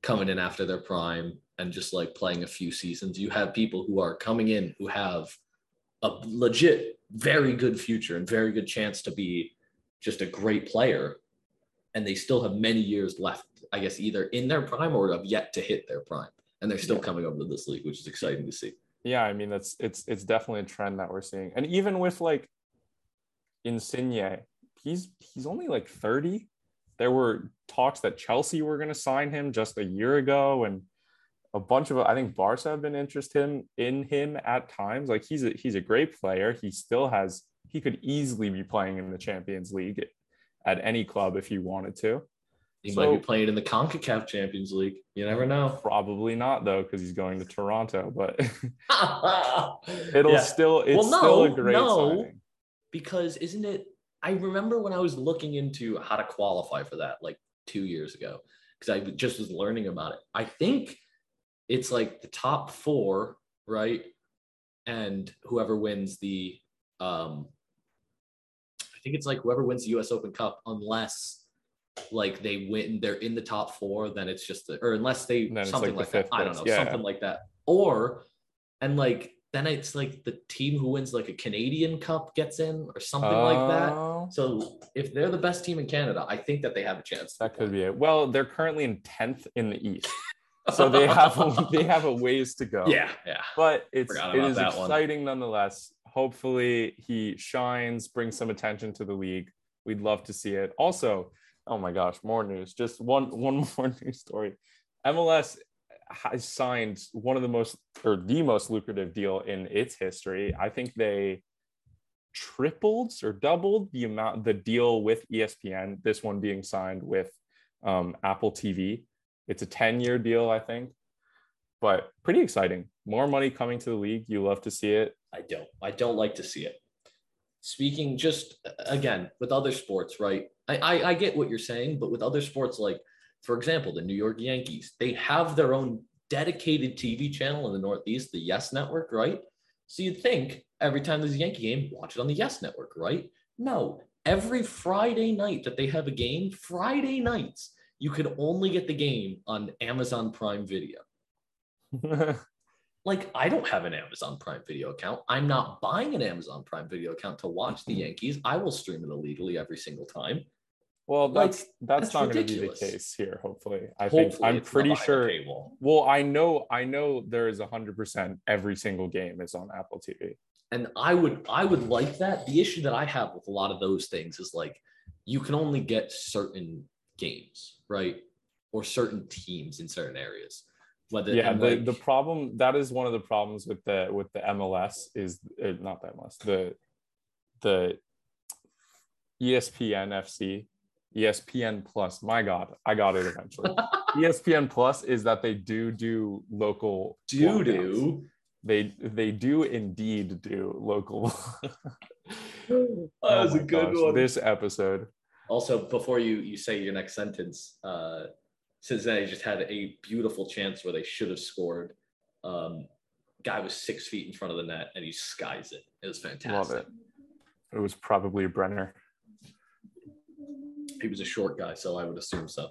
coming in after their prime and just like playing a few seasons. You have people who are coming in who have a legit very good future and very good chance to be just a great player and they still have many years left, I guess, either in their prime or have yet to hit their prime. And they're still Yeah. coming over to this league, which is exciting to see. Yeah, I mean that's it's it's definitely a trend that we're seeing. And even with like Insigne, he's he's only like 30. There were talks that Chelsea were going to sign him just a year ago and a bunch of I think Barca have been interested in, in him at times. Like he's a he's a great player. He still has he could easily be playing in the Champions League at any club if he wanted to. He So- might be playing in the CONCACAF Champions League. You never know. Probably not though, because he's going to Toronto, but it'll Yeah. still it's Well, no, still a great no. signing. because isn't it i remember when i was looking into how to qualify for that like two years ago because i just was learning about it i think it's like the top four right and whoever wins the um i think it's like whoever wins the us open cup unless like they win they're in the top four then it's just the, or unless they something like like, that i don't know Yeah. something like that or and like then it's like the team who wins like a Canadian Cup gets in or something like that. Oh, So if they're the best team in Canada, I think that they have a chance. That could be it. Well, they're currently in tenth in the East, so they have a, they have a ways to go. yeah, yeah. but it's it is it about is that one. exciting nonetheless. Hopefully, he shines, brings some attention to the league. We'd love to see it. Also, oh my gosh, more news. Just one one more news story. MLS has signed one of the most or the most lucrative deal in its history. I think they tripled or doubled the amount the deal with ESPN. This one being signed with um, Apple TV. It's a 10 year deal, I think, but pretty exciting. More money coming to the league. You love to see it. I don't. I don't like to see it. Speaking just again with other sports, right? I, I I get what you're saying, but with other sports, like for example, the New York Yankees, they have their own dedicated TV channel in the Northeast, the Yes Network, right? So you'd think every time there's a Yankee game, watch it on the Yes Network, right? No, every Friday night that they have a game, Friday nights, you could only get the game on Amazon Prime Video. like I don't have an Amazon Prime Video account. I'm not buying an Amazon Prime Video account to watch the mm-hmm. Yankees. I will stream it illegally every single time. well, Like, that's that's, that's not going to be the case here. Hopefully, I Hopefully, think I'm pretty sure. Well, I know I know there is hundred percent every single game is on Apple TV. And I would I would like that. The issue that I have with a lot of those things is like you can only get certain games, right? Or certain teams in certain areas. Whether yeah the, like, the problem that is one of the problems with the with the mls is uh, not the mls the the espn fc espn plus my god i got it eventually espn plus is that they do do local do do. they they do indeed do local That Oh was a good gosh, one. this episode Also, before you you say your next sentence, uh, Cincinnati just had a beautiful chance where they should have scored. Um, guy was six feet in front of the net and he skies it. It was fantastic. love it it was probably brenner He was a short guy, so I would assume so.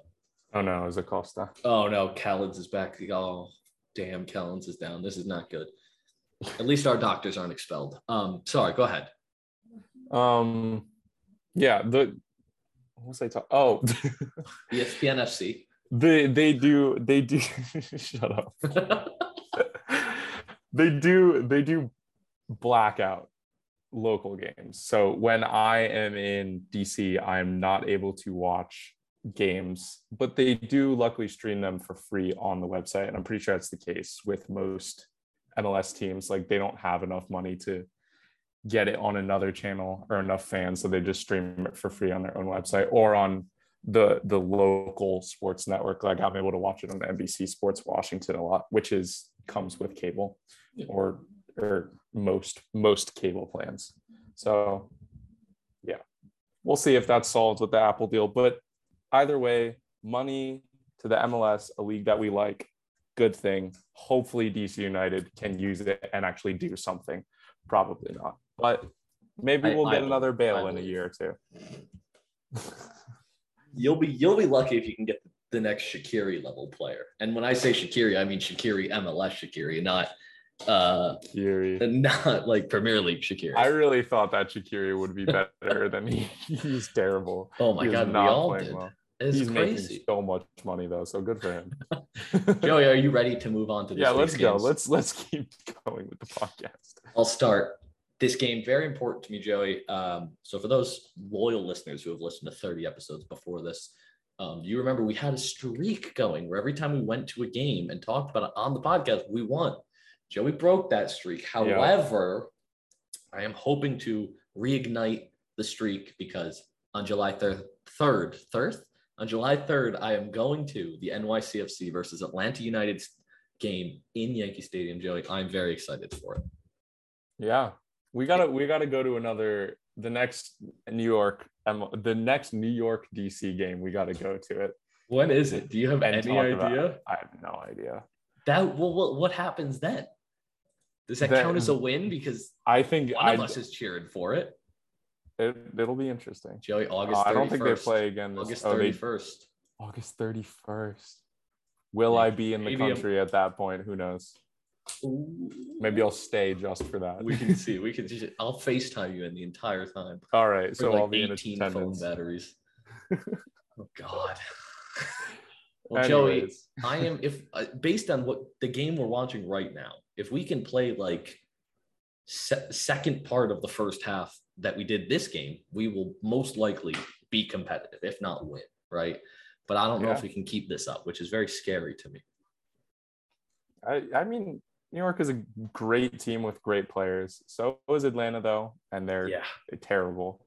oh no it was acosta Oh no, Callens is back. Oh damn, Callens is down. This is not good. At least our doctors aren't expelled. Um, sorry, go ahead. um yeah the what was i talking oh ESPN FC. They they do they do shut up. They do they do blackout local games. So when i am in dc i'm not able to watch games but they do luckily stream them for free on the website. And i'm pretty sure that's the case with most mls teams. Like they don't have enough money to get it on another channel or enough fans so they just stream it for free on their own website or on the the local sports network. Like I'm able to watch it on NBC Sports Washington a lot, which is comes with cable Yeah. or or most most cable plans. So yeah, we'll see if that's solved with the Apple deal. But either way, money to the MLS, a league that we like, good thing. Hopefully DC United can use it and actually do something. Probably not, but maybe I- we'll I get another Bale I in a year or two. You'll be you'll be lucky if you can get the next Shaqiri level player. And when I say Shaqiri, I mean Shaqiri MLS Shaqiri, not uh Fury. not like Premier League Shaqiri. I really thought that Shaqiri would be better than he. He's terrible. oh my He god, we all did. well. It's He's crazy. making so much money though, so good for him. Joey, are you ready to move on to this yeah, let's week's go. games? Let's let's keep going with the podcast. I'll start this game. Very important to me, Joey. Um, so for those loyal listeners who have listened to 30 episodes before this, um, you remember we had a streak going where every time we went to a game and talked about it on the podcast, we won. Joey broke that streak. However, I am hoping to reignite the streak because on July 3rd, 3rd, 3rd, on July 3rd, I am going to the NYCFC versus Atlanta United game in Yankee Stadium, Joey. I'm very excited for it. Yeah, we gotta we gotta go to another the next New York um, the next New York DC game. We gotta go to it. When is it? Do you have and any about idea? I have no idea. That well, what what happens then? Does that That- count as a win? Because I think one I, of us is cheering for it. it, it'll be interesting. Joey, August. Uh, 31st. I don't think they play again. This, August oh, thirty first. August 31st. Will Yeah, I be in the maybe I'm- country at that point? Who knows? Maybe I'll stay just for that. we can see. We can just. I'll Facetime you in the entire time. All right, so like I'll be in eighteen phone batteries. oh God. well, Joey, I am if uh, based on what the game we're watching right now, if we can play like se- second part of the first half that we did this game, we will most likely be competitive, if not win, right? But I don't know if we can keep this up, which is very scary to me. I, I mean, New York is a great team with great players. So is Atlanta, though, and they're Yeah, terrible.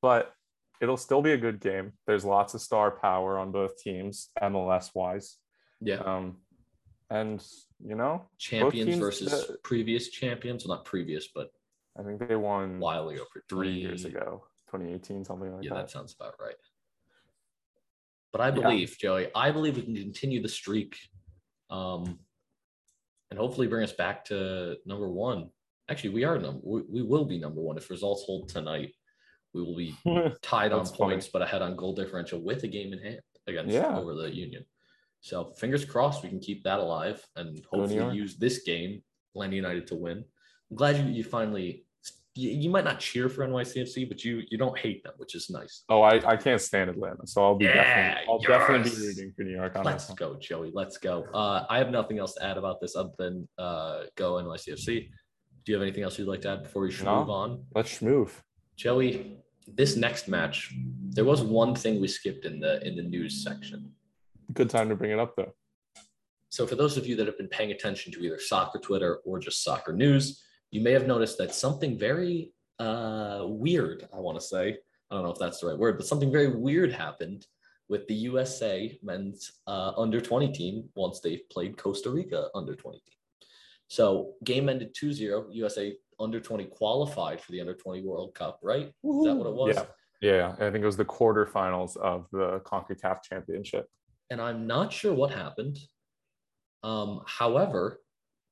But it'll still be a good game. There's lots of star power on both teams, MLS wise. yeah. Um, and you know, Champions versus uh, previous champions. Well, not previous, but I think they won a while ago for three 20 years ago, 2018, something like Yeah, that. Yeah, that sounds about right. But I Yeah. believe, Joey, I believe we can continue the streak um, and hopefully bring us back to number one. Actually, we are number we, we will be number one if results hold tonight. We will be tied on That's funny. points, but ahead on goal differential with a game in hand against Yeah. over the Union. So fingers crossed we can keep that alive and hopefully use this game, Atlanta United to win. I'm glad you, you finally you, you might not cheer for NYCFC, but you you don't hate them, which is nice. oh, I, I can't stand Atlanta, so I'll be Yeah, definitely I'll definitely be rooting for New York on Let's one. go, Joey. Let's go. Uh, I have nothing else to add about this other than uh, go NYCFC. Do you have anything else you'd like to add before we No. move on? Let's move. Joey, this next match, there was one thing we skipped in the in the news section. Good time to bring it up though. So for those of you that have been paying attention to either soccer Twitter or just soccer news, you may have noticed that something very uh, weird, I want to say, I don't know if that's the right word, but something very weird happened with the USA men's uh, under 20 team once they played Costa Rica under 20 team. So game ended 2-0. USA under 20 qualified for the under 20 World Cup, right? Is that what it was? Yeah. Yeah, I think it was the quarterfinals of the CONCACAF championship. and I'm not sure what happened. Um, however,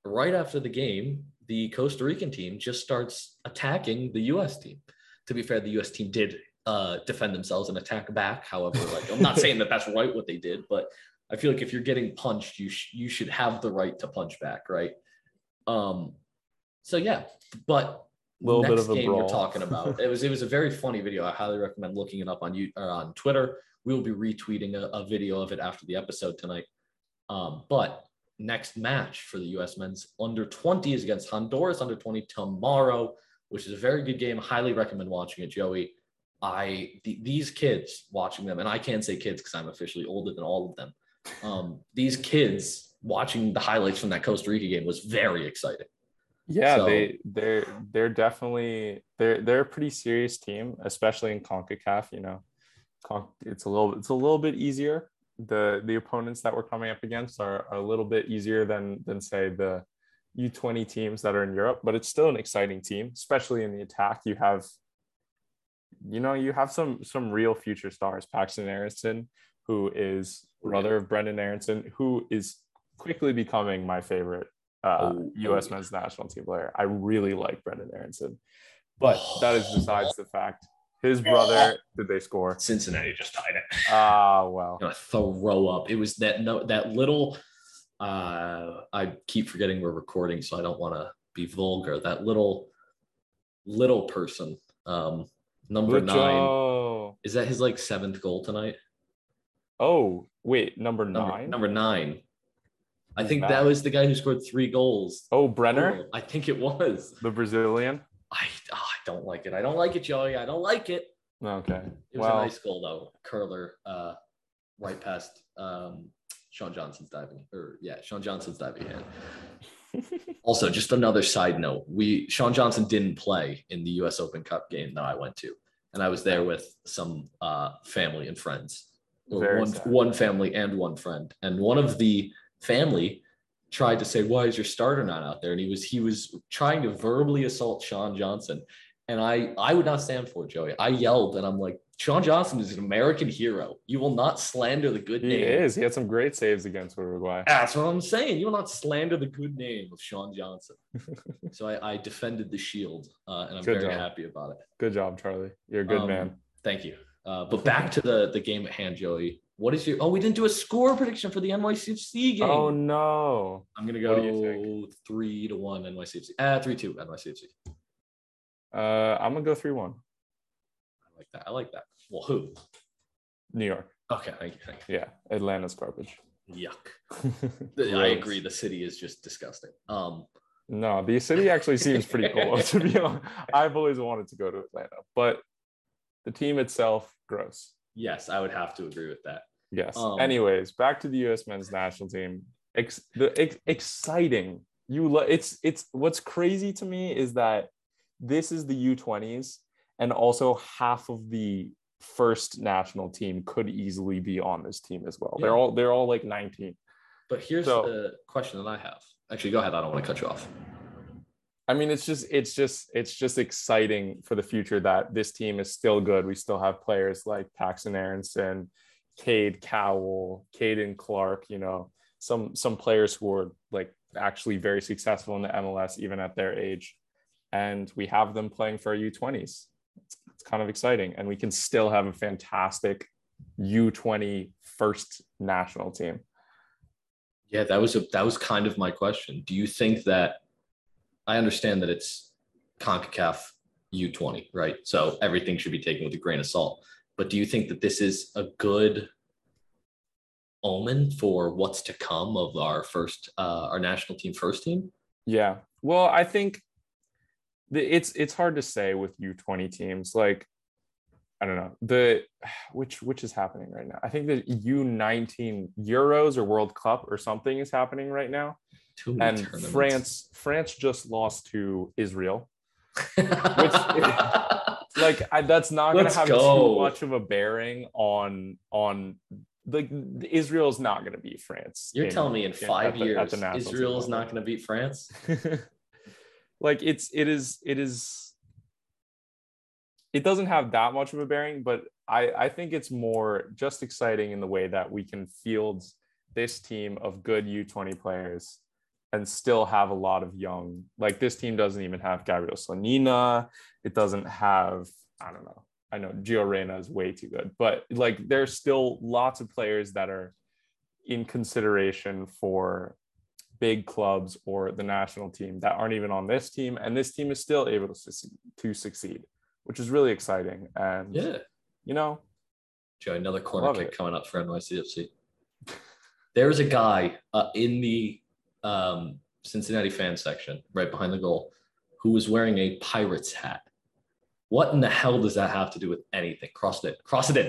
right after the game, the Costa Rican team just starts attacking the U.S. team. To be fair, the U.S. team did uh, defend themselves and attack back. However, like I'm not saying that that's right what they did, but I feel like if you're getting punched, you sh- you should have the right to punch back, right? Um, so yeah, but Little bit next of a game we're talking about it was it was a very funny video. I highly recommend looking it up on you or on Twitter. We will be retweeting a, a video of it after the episode tonight. Um, but next match for the U.S. men's under 20 is against Honduras under 20 tomorrow, which is a very good game. Highly recommend watching it, Joey. I th- these kids watching them, and I can't say kids because I'm officially older than all of them. Um, these kids watching the highlights from that Costa Rica game was very exciting. Yeah, So- they they're they're definitely they're they're a pretty serious team, especially in CONCACAF, you know. con- it's a little it's a little bit easier. The the opponents that we're coming up against are, are a little bit easier than than say the U20 teams that are in Europe, but it's still an exciting team, especially in the attack. You have you know, you have some some real future stars. Paxton Aronson, who is brother of Brenden Aronson, who is quickly becoming my favorite uh, Oh, U.S. oh, men's national team player. I really like Brenden Aronson, but that is besides the fact. His brother, did they score? Cincinnati just tied it. Ah, well. gonna throw up. It was that no that little. Uh, I keep forgetting we're recording, so I don't want to be vulgar. That little little person, um, number nine. Lucho. Is that his like seventh goal tonight? Oh, wait, number Number, nine. number nine. I think that? that was the guy who scored three goals. oh, Brenner, I think it was. the Brazilian. I, oh, I don't like it. I don't like it, Joey. I don't like it. Okay. It was well, a nice goal though. Curler, uh, right past um, Sean Johnson's diving, or yeah, Sean Johnson's diving hand. Also, just another side note: we Sean Johnson didn't play in the U.S. Open Cup game that I went to, and I was there with some uh, family and friends, one one family and one friend, and one of the family tried to say, "Why is your starter not out there?" And he was he was trying to verbally assault Sean Johnson, and I I would not stand for it, Joey. I yelled, and I'm like, "Sean Johnson is an American hero. You will not slander the good he name." He is. He had some great saves against Uruguay. That's what I'm saying. You will not slander the good name of Sean Johnson. so I, I defended the shield, uh, and I'm Good very job. happy about it. Good job, Charlie. You're a good Um, man. Thank you. Uh, but back to the the game at hand, Joey. What is your? Oh, we didn't do a score prediction for the NYCFC game. Oh no. I'm gonna what do you go three to one NYCFC. Ah, three two NYCFC. Uh, I'm gonna go three one. I like that. I like that. Well, who? New York. Okay, thank you. Thank Yeah, Atlanta's garbage. Yuck. I agree. The city is just disgusting. Um, No, the city actually seems pretty cool. To be honest, I've always wanted to go to Atlanta, but the team itself, gross. yes, I would have to agree with that. Yes. Um, Anyways, back to the U.S. men's national team. Ex- the ex- exciting. You. Lo- it's it's what's crazy to me is that this is the U20s, and also half of the first national team could easily be on this team as well. They're all they're all like 19. But here's So- the question that I have. Actually, go ahead. I don't want to cut you off. I mean, it's just it's just it's just exciting for the future that this team is still good. We still have players like Paxton Aronson, Cade Cowell, Caden Clark, you know, some some players who are like actually very successful in the MLS even at their age. And we have them playing for our U20s. It's, it's kind of exciting. And we can still have a fantastic U20 first national team. Yeah, that was a that was kind of my question. Do you think that I understand that it's CONCACAF U20, right? So everything should be taken with a grain of salt. But do you think that this is a good omen for what's to come of our first uh our national team first team? Yeah. Well, I think it's it's hard to say with U20 teams. Like, I don't know the which which is happening right now. I think the U19 Euros or World Cup or something is happening right now. Too And. France France just lost to Israel. Which Like I, that's not going to have go. too much of a bearing on on like Israel is not going to beat France. You're in- telling me in five the- years the national team Israel is level. not going to beat France? like it's it is it is it doesn't have that much of a bearing but i i think it's more just exciting in the way that we can field this team of good u20 players and still have a lot of young like this team doesn't even have gabriel Slonina. it doesn't have i don't know i know gio reyna is way too good but like there's still lots of players that are in consideration for big clubs or the national team that aren't even on this team and this team is still able to, succeed, to succeed which is really exciting and Yeah. you know Joe, another corner kick it. coming up for NYCFC. There's a guy uh, in the um, Cincinnati fan section right behind the goal who was wearing a Pirates hat. What in the hell does that have to do with anything? Cross it in. Cross it in.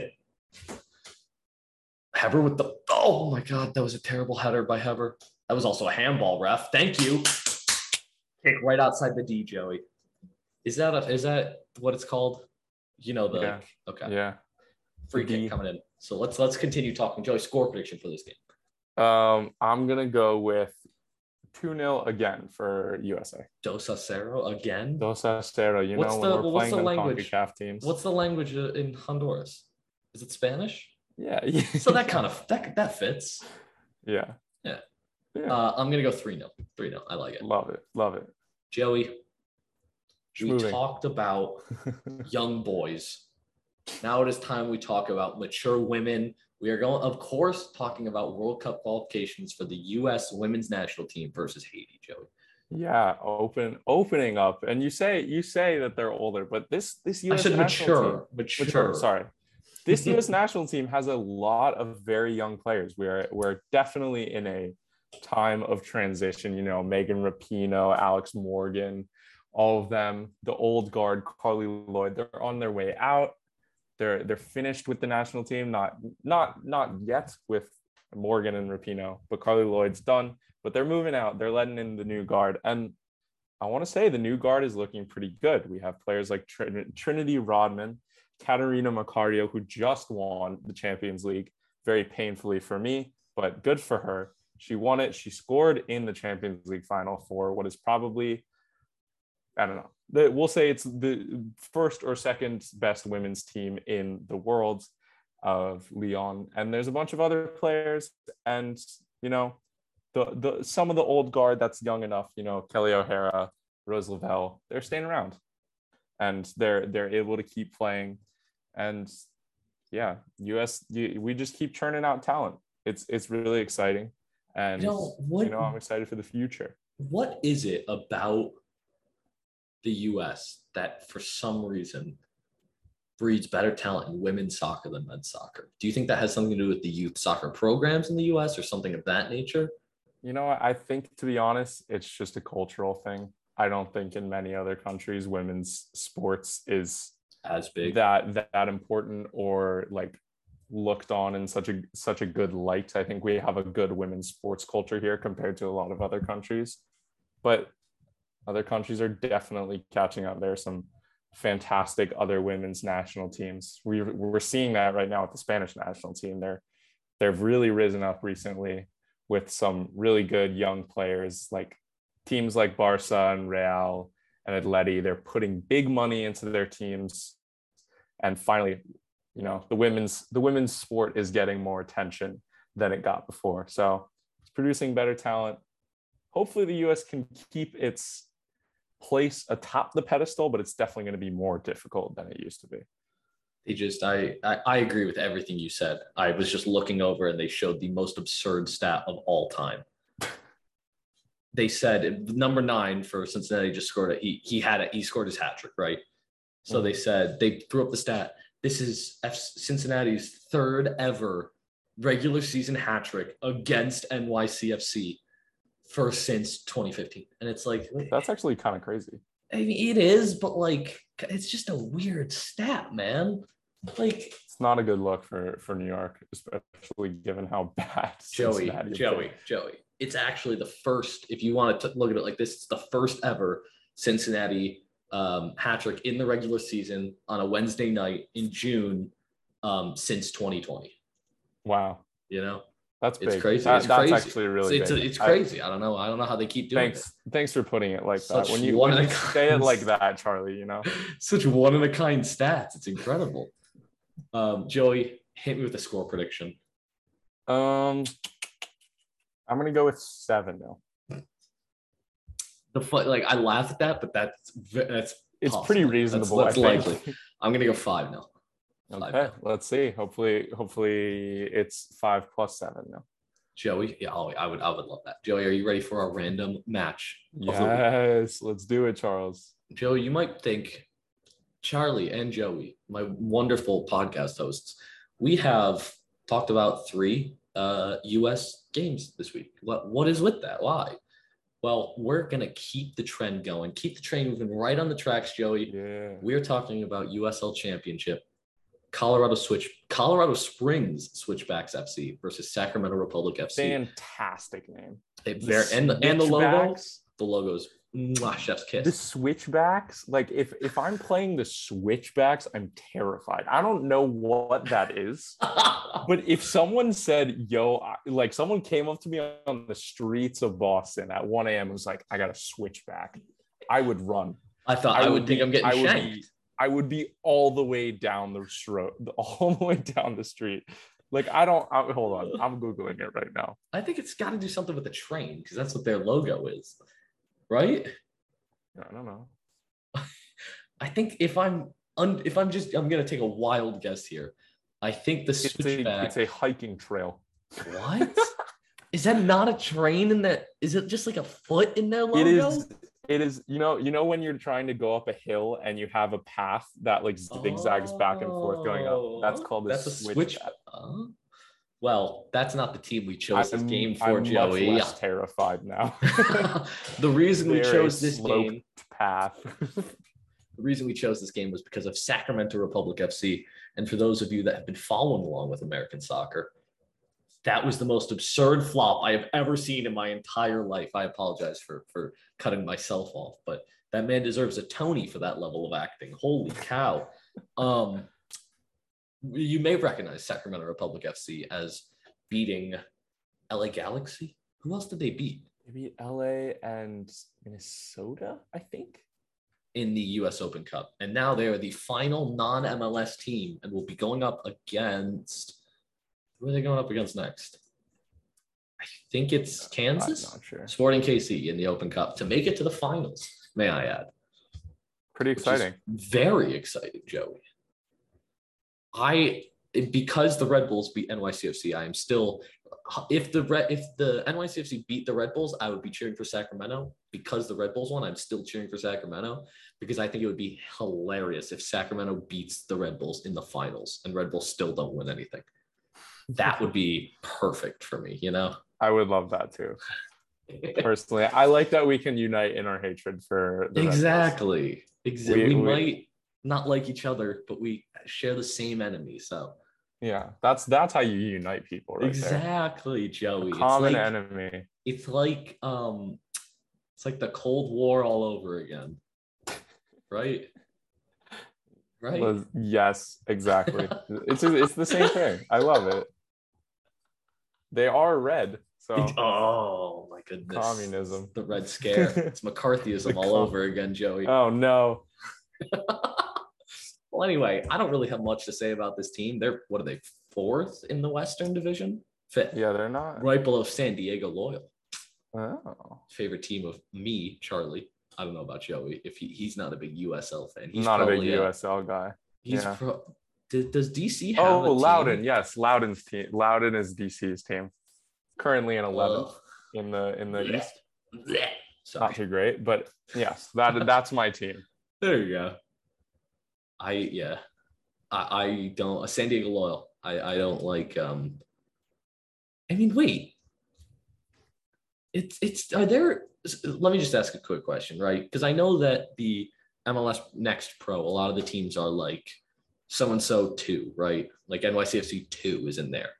Heber with the oh my god, that was a terrible header by Heber. That was also a handball, ref. Thank you. Kick right outside the D, Joey. Is that a, is that what it's called? You know the Yeah. okay. yeah free The- kick coming in. So let's let's continue talking. Joey, score prediction for this game. Um, I'm gonna go with 2-0 again for USA. Dos a cero again. Dos a cero, you What's know, the- when we're what's playing the the language? CONCACAF teams. What's the language uh, in Honduras? Is it Spanish? yeah, yeah. So that kind of that that fits. yeah. Yeah. Uh, I'm gonna go three 0 Three 0 I like it. love it. Love it. Joey, we talked about young boys. Now it is time we talk about mature women. We are going, of course, talking about World Cup qualifications for the U.S. women's national team versus Haiti. Joey, yeah, open opening up. And you say you say that they're older, but this this I US said national team- mature, mature. mature, sorry. This US national team has a lot of very young players. We are we're definitely in a time of transition. You know, Megan Rapinoe, Alex Morgan, all of them, the old guard, Carli Lloyd, they're on their way out. They're they're finished with the national team, not not not yet with Morgan and Rapinoe, but Carli Lloyd's done. But they're moving out. They're letting in the new guard, and I want to say the new guard is looking pretty good. We have players like Trin- Trinity Rodman, Catarina Macario, who just won the Champions League, very painfully for me, but good for her. She won it. She scored in the Champions League final for what is probably, I don't know, we'll say it's the first or second best women's team in the world of Lyon. And there's a bunch of other players, and you know, the the some of the old guard that's young enough, you know, Kelley O'Hara, Rose Lavelle, they're staying around, and they're they're able to keep playing, and yeah, US we just keep churning out talent. It's it's really exciting, and You know, what- you know I'm excited for the future. what is it about the U.S. that, for some reason, breeds better talent in women's soccer than men's soccer? Do you think that has something to do with the youth soccer programs in the U.S. or something of that nature? You know, I think to be honest, it's just a cultural thing. I don't think in many other countries women's sports is As big, that that important or like looked on in such a such a good light. I think we have a good women's sports culture here compared to a lot of other countries. But other countries are definitely catching up. There are some fantastic other women's national teams. We we're seeing that right now with the Spanish national team. They're they've really risen up recently with some really good young players like teams like Barca and Real and Atleti. They're putting big money into their teams, and finally, you know, the women's the women's sport is getting more attention than it got before. So it's producing better talent. Hopefully, the U.S. can keep its place atop the pedestal, but it's definitely going to be more difficult than it used to be. they just, I, I, I agree with everything you said. I was just looking over and they showed the most absurd stat of all time. They said number nine for Cincinnati just scored it. He he had it. He scored his hat trick, right? So mm-hmm. they said they threw up the stat. This is F- Cincinnati's third ever regular season hat trick against NYCFC first since 2015. And it's like, That's actually kind of crazy. I mean, it is, but like, it's just a weird stat, man. Like, It's not a good look for for New York, especially given how bad Joey, Joey. Joey. It's actually the first, if you want to look at it like this, it's the first ever Cincinnati um, hat trick in the regular season on a Wednesday night in June um, since 2020. Wow, You know, that's it's crazy. That- it's that's crazy. actually really it's, big. it's, it's crazy. I, don't know. I don't know how they keep doing thanks, thanks for putting it like Such that. When you when you say it like that, Charlie, you know. it. Such one of a kind stats. It's incredible. Um, Joey, hit me with a score prediction. Um, I'm gonna go with seven now. The fun, like I laugh at that, but that's that's It's pretty reasonable. that's I think. likely. I'm gonna go five now. Five okay, now. let's see. Hopefully, hopefully it's five plus seven now. Joey, yeah, oh, I would, I would love that. Joey, are you ready for our random match? of the week? Yes, let's do it, Charles. Joey, you might think Charlie and Joey, my wonderful podcast hosts, we have talked about three uh, U.S. games this week. What what is with that? Why? Well, we're gonna keep the trend going, keep the train moving right on the tracks, Joey. Yeah. We're talking about USL Championship, Colorado Switch, Colorado Springs Switchbacks FC versus Sacramento Republic FC. Fantastic name. They- they're- and the, and the logo, Switchbacks? the logo's Mwah, chef's the switchbacks like if if i'm playing the switchbacks i'm terrified i don't know what that is but if someone said yo I- like someone came up to me on the streets of boston at 1 a.m and was like i got a switchback i would run I thought I, would think be- I'm getting I would shanked. be, I would be all the way down the road, all the way down the street. Like I don't. I, hold on, I'm googling it right now. I think it's got to do something with the train because that's what their logo is, right? I don't know. I think if I'm un, if I'm just I'm gonna take a wild guess here. I think the It's a switchback. it's a hiking trail. what? is that not a train in that? Is it just like a foot in their logo? It is. It is. You know. You know when you're trying to go up a hill and you have a path that like zigzags back and forth going up. That's Oh, called a that's a switch. switch. Uh, Well, that's not the team we chose this I'm- game for, I'm Joey. Much less terrified now. the reason we chose this game path. The reason we chose this game was because of Sacramento Republic FC. And for those of you that have been following along with American soccer, that was the most absurd flop I have ever seen in my entire life. I apologize for for cutting myself off, but that man deserves a Tony for that level of acting. Holy cow. Um you may recognize Sacramento Republic FC as beating LA Galaxy. Who else did they beat Maybe LA and Minnesota. I think. in the US Open Cup? And now they are the final non-MLS team and will be going up against who are they going up against next? I think it's uh, Kansas. I'm not sure. Sporting KC in the Open Cup to make it to the finals, may I add. Pretty exciting. Very exciting, Joey. I because the Red Bulls beat NYCFC, I am still if the Red if the NYCFC beat the Red Bulls, I would be cheering for Sacramento. Because the Red Bulls won, I'm still cheering for Sacramento because I think it would be hilarious if Sacramento beats the Red Bulls in the finals and Red Bulls still don't win anything. That would be perfect for me, you know. I would love that too. Personally, I like that we can unite in our hatred for the Red Bulls. exactly. Exactly. We, We- we- might not like each other, but we share the same enemy. So Yeah, that's that's how you unite people, right exactly, Joey. there. It's Common like, enemy. it's like um it's like the Cold War all over again. Right? Right. Yes, exactly. it's it's the same thing. I love it. They are red, so oh my goodness. communism. The Red Scare. It's McCarthyism all com- over again, Joey. Oh no. Well, anyway, I don't really have much to say about this team. They're what are they? Fourth in the Western Division? Fifth. Yeah, they're not. Right below San Diego Loyal. Oh. Favorite team of me, Charlie. I don't know about Joey. If he, he's not a big USL fan, he's not a big USL guy. He's yeah. pro- does, does DC have Oh, a? Loudoun. Yes, Loudoun's team. Loudoun is DC's team. Currently in 11th Ugh. in the in the Blech. East. Blech. Not too great, but yes, that that's my team. There you go. I yeah. I, I don't a San Diego Loyal. I, I don't like um I mean wait. It's it's are there let me just ask a quick question, right? Because I know that the MLS Next Pro, a lot of the teams are like so and so two, right? Like NYCFC two is in there.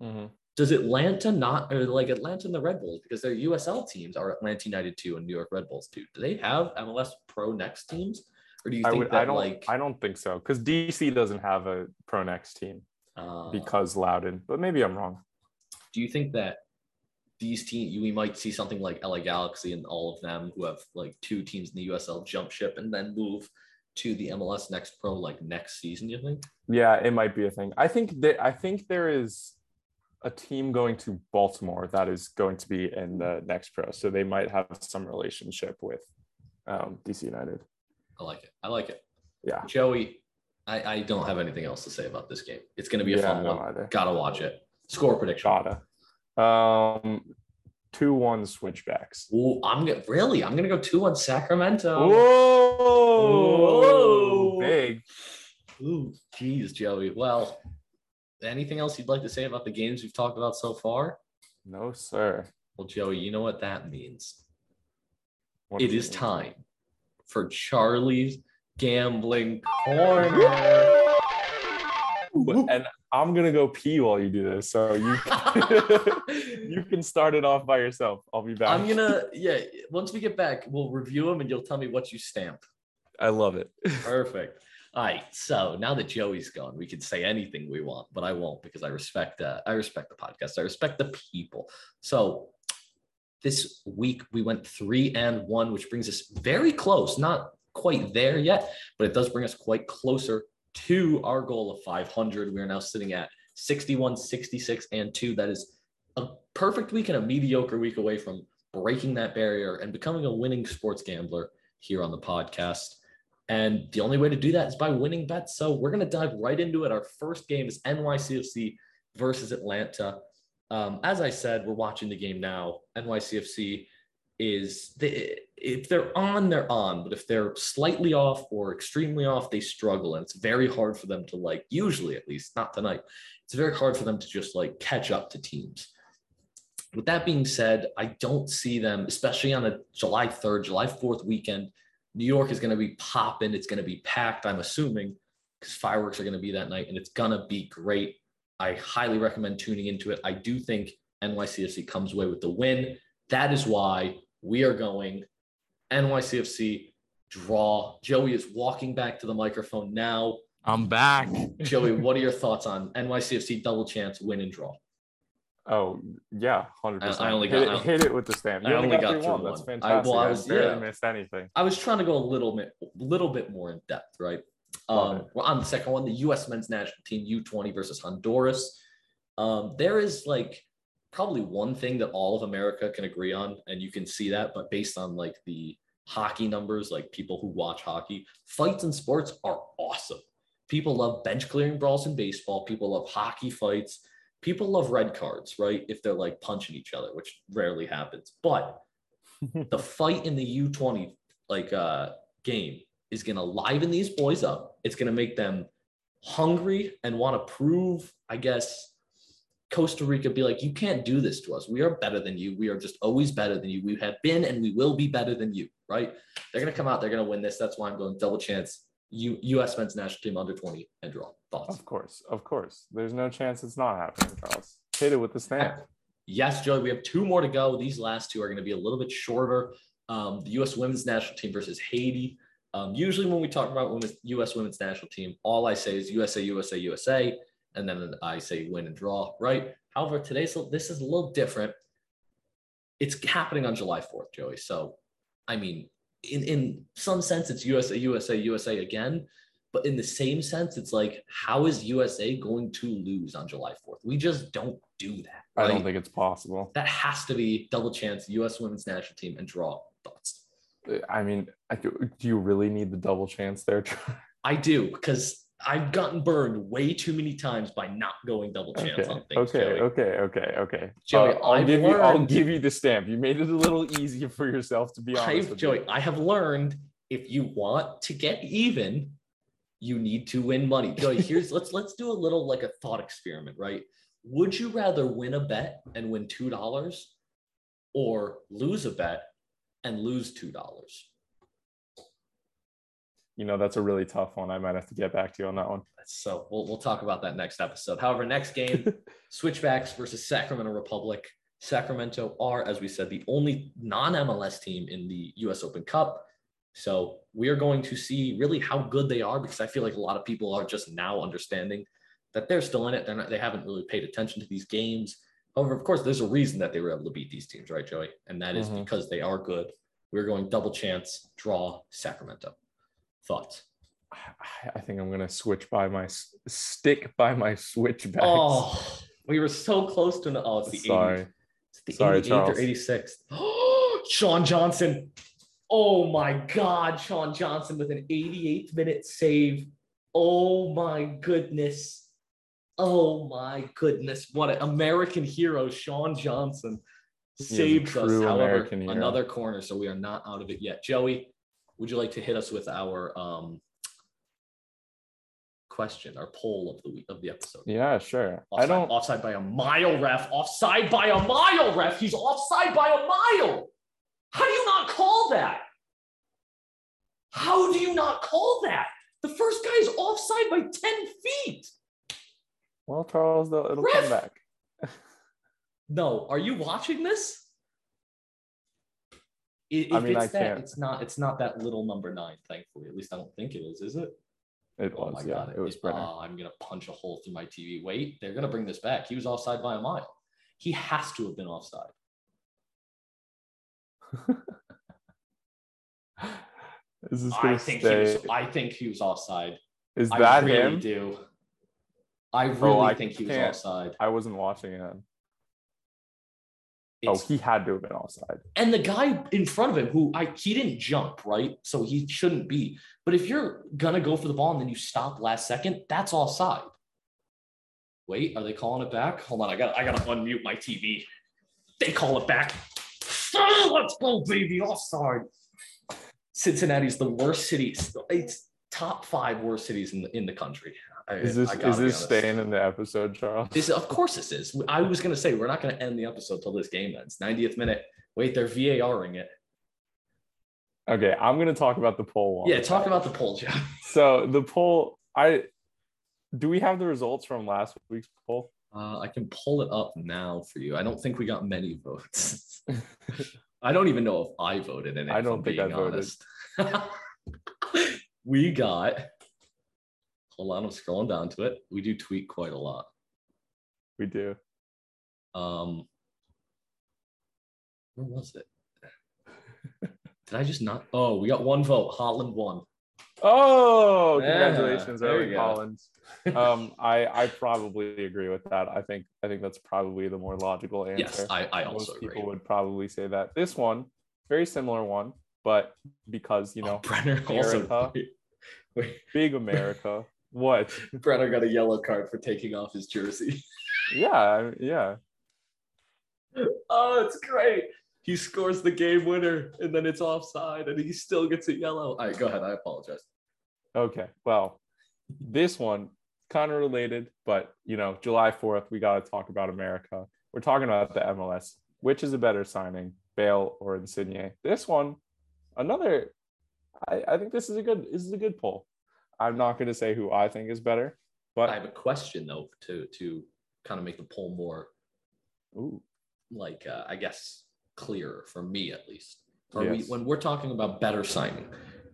Mhm. Does Atlanta not or like Atlanta and the Red Bulls because their USL teams are Atlanta United two and New York Red Bulls two? Do they have MLS Pro Next teams, or do you I would. that I don't. like I don't think so because DC doesn't have a Pro Next team uh, because Loudoun. But maybe I'm wrong. do you think that these teams we might see something like LA Galaxy and all of them who have like two teams in the USL jump ship and then move to the MLS Next Pro like next season? You think? Yeah, it might be a thing. I think that. I think there is a team going to Baltimore that is going to be in the next pro, so they might have some relationship with um, DC United. I like it. I like it. Yeah. Joey, I, I don't have anything else to say about this game. It's going to be a yeah, fun one. either. Gotta watch it. Score prediction. Gotta. Um, two one switchbacks. Ooh, I'm gonna really. I'm gonna go two one Sacramento. Whoa, Whoa. big. Ooh, geez, Joey. Well, anything else you'd like to say about the games we've talked about so far? No, sir. Well, Joey, you know what that means. What It is mean? time for Charlie's gambling corner. and I'm gonna go pee while you do this. So you you can start it off by yourself. I'll be back. I'm gonna yeah. Once we get back, we'll review them and you'll tell me what you stamp. I love it. Perfect. All right. So now that Joey's gone, we can say anything we want, but I won't because I respect uh, I respect the podcast. I respect the people. So this week we went three and one, which brings us very close, not quite there yet, but it does bring us quite closer to our goal of 500. We are now sitting at 61, 66, and two. That is a perfect week and a mediocre week away from breaking that barrier and becoming a winning sports gambler here on the podcast. And the only way to do that is by winning bets. So we're going to dive right into it. Our first game is NYCFC versus Atlanta. Um, as I said, we're watching the game now. NYCFC is they, if they're on, they're on, but if they're slightly off or extremely off, they struggle, and it's very hard for them to like. Usually, at least, not tonight. It's very hard for them to just like catch up to teams. With that being said, I don't see them, especially on a July 3rd, July 4th weekend. New York is going to be popping. It's going to be packed, I'm assuming, because fireworks are going to be that night and it's going to be great. I highly recommend tuning into it. I do think NYCFC comes away with the win. That is why we are going NYCFC draw. Joey is walking back to the microphone now. I'm back. Joey, what are your thoughts on NYCFC double chance win and draw? Oh yeah, hundred percent. I only hit, got- it, hit it with the stamp. I You only got three through one. one. That's I- fantastic. well, I I, was- barely yeah. missed anything. I was trying to go a little bit, little bit more in depth, right? Um, we're on the second one, the U.S. men's national team U20 versus Honduras. Um, there is like probably one thing that all of America can agree on, and you can see that, but based on like the hockey numbers, like people who watch hockey, fights in sports are awesome. People love bench clearing brawls in baseball. People love hockey fights. People love red cards, right? If they're like punching each other, which rarely happens. But the fight in the U20 like uh game is gonna liven these boys up. It's gonna make them hungry and want to prove, I guess, Costa Rica be like, you can't do this to us. We are better than you. We are just always better than you. We have been and we will be better than you, right? They're gonna come out, they're gonna win this. That's why I'm going double chance. U- US men's national team under 20 and draw. Thoughts? Of course, of course. There's no chance it's not happening, Charles. Hit it with the stamp. Yes, Joey, we have two more to go. These last two are going to be a little bit shorter. Um, the U.S. women's national team versus Haiti. Um, usually, when we talk about women's U.S. women's national team, all I say is USA, USA, USA, and then I say win and draw, right? However, today's this is a little different. It's happening on July 4th, Joey. So, I mean, in in some sense, it's USA, USA, USA again. But in the same sense, it's like, how is USA going to lose on July 4th? We just don't do that. I don't think it's possible. that has to be double chance U.S. women's national team and draw thoughts. I mean, do, do you really need the double chance there? I do because I've gotten burned way too many times by not going double chance okay, on things. okay, Joey. okay, okay, okay. Joey, Uh, I'll I've give you. I'll give you the stamp. You made it a little easier for yourself, to be honest. I've, Joey, you. I have learned if you want to get even, you need to win money. Joey, here's let's let's do a little like a thought experiment, right? Would you rather win a bet and win two dollars, or lose a bet and lose two dollars? You know, that's a really tough one. I might have to get back to you on that one. So we'll we'll talk about that next episode. However, next game, Switchbacks versus Sacramento Republic. Sacramento are, as we said, the only non-MLS team in the U.S. Open Cup. So we are going to see really how good they are because I feel like a lot of people are just now understanding that they're still in it. They're not. They haven't really paid attention to these games. However, of course, there's a reason that they were able to beat these teams, right, Joey? And that is Mhm. because they are good. We're going double chance, draw Sacramento. Thoughts? I- think I'm gonna switch by my stick by my switchbacks. Oh, we were so close to an. Oh, it's the 80s. sorry. It's the Sorry, 88th Charles. or 86th. Sean Johnson. Oh my God, Sean Johnson with an 88th minute save. Oh my goodness. Oh my goodness. What an American hero, Sean Johnson. a Saves us, however, another corner. So we are not out of it yet. Joey, would you like to hit us with our um, question, our poll of the week of the episode? Yeah, sure. Offside, I don't. offside by a mile, ref. Offside by a mile, ref. He's offside by a mile. How do you not call that? How do you not call that? The first guy is offside by 10 feet. Well, Charles, though, it'll Ref! come back. No, are you watching this? If I mean, it's I that, can't. it's not. It's not that little number nine. Thankfully, at least I don't think it is. Is it? It Oh was, my yeah, god! it was Brenner. Oh, ah, I'm gonna punch a hole through my TV. Wait, they're gonna bring this back. He was offside by a mile. He has to have been offside. Is this I think stay? he was. I think he was offside. Is I that really him? do. I really I think he was offside. I wasn't watching it. Oh, he had to have been offside. and the guy in front of him, who I he didn't jump right, so he shouldn't be. But if you're gonna go for the ball and then you stop last second, that's offside. Wait, are they calling it back? Hold on, I got I gotta unmute my TV. They call it back. Ah, let's go, baby, offside. Cincinnati's the worst city. It's top five worst cities in the in the country. I- Is this is this staying in the episode, Charles? This, of course, this is. I was gonna say we're not gonna end the episode till this game ends. 90th minute. Wait, they're VARing it. Okay, I'm gonna talk about the poll one. Yeah, talk about the poll, Jeff. So the poll, I do we have the results from last week's poll? Uh, I can pull it up now for you. I don't think we got many votes. I don't even know if I voted in it. I don't think I voted. we got. Hold on, I'm scrolling down to it. We do tweet quite a lot. We do. Um, where was it? Did I just not? Oh, we got one vote. Haaland won. Oh, Yeah, congratulations, there Erling you go. Collins. Um, I I probably agree with that. I think I think that's probably the more logical answer. Yes, I, I Most also agree. people would probably say that. This one, very similar one, but because you Oh, know, Brenner also. America. Wait, wait, big America. What? Brenner got a yellow card for taking off his jersey. Yeah, yeah. Oh, it's great. He scores the game winner and then it's offside and he still gets a yellow. All right, go ahead. I apologize. Okay. Well, this one kind of related, but you know, July 4th, we got to talk about America. We're talking about the MLS. Which is a better signing, Bale or Insigne? This one, another. I, I think this is a good. This is a good poll. I'm not going to say who I think is better, but I have a question though to to kind of make the poll more ooh, like uh, I guess clearer for me at least. Are we when we're talking about better signing?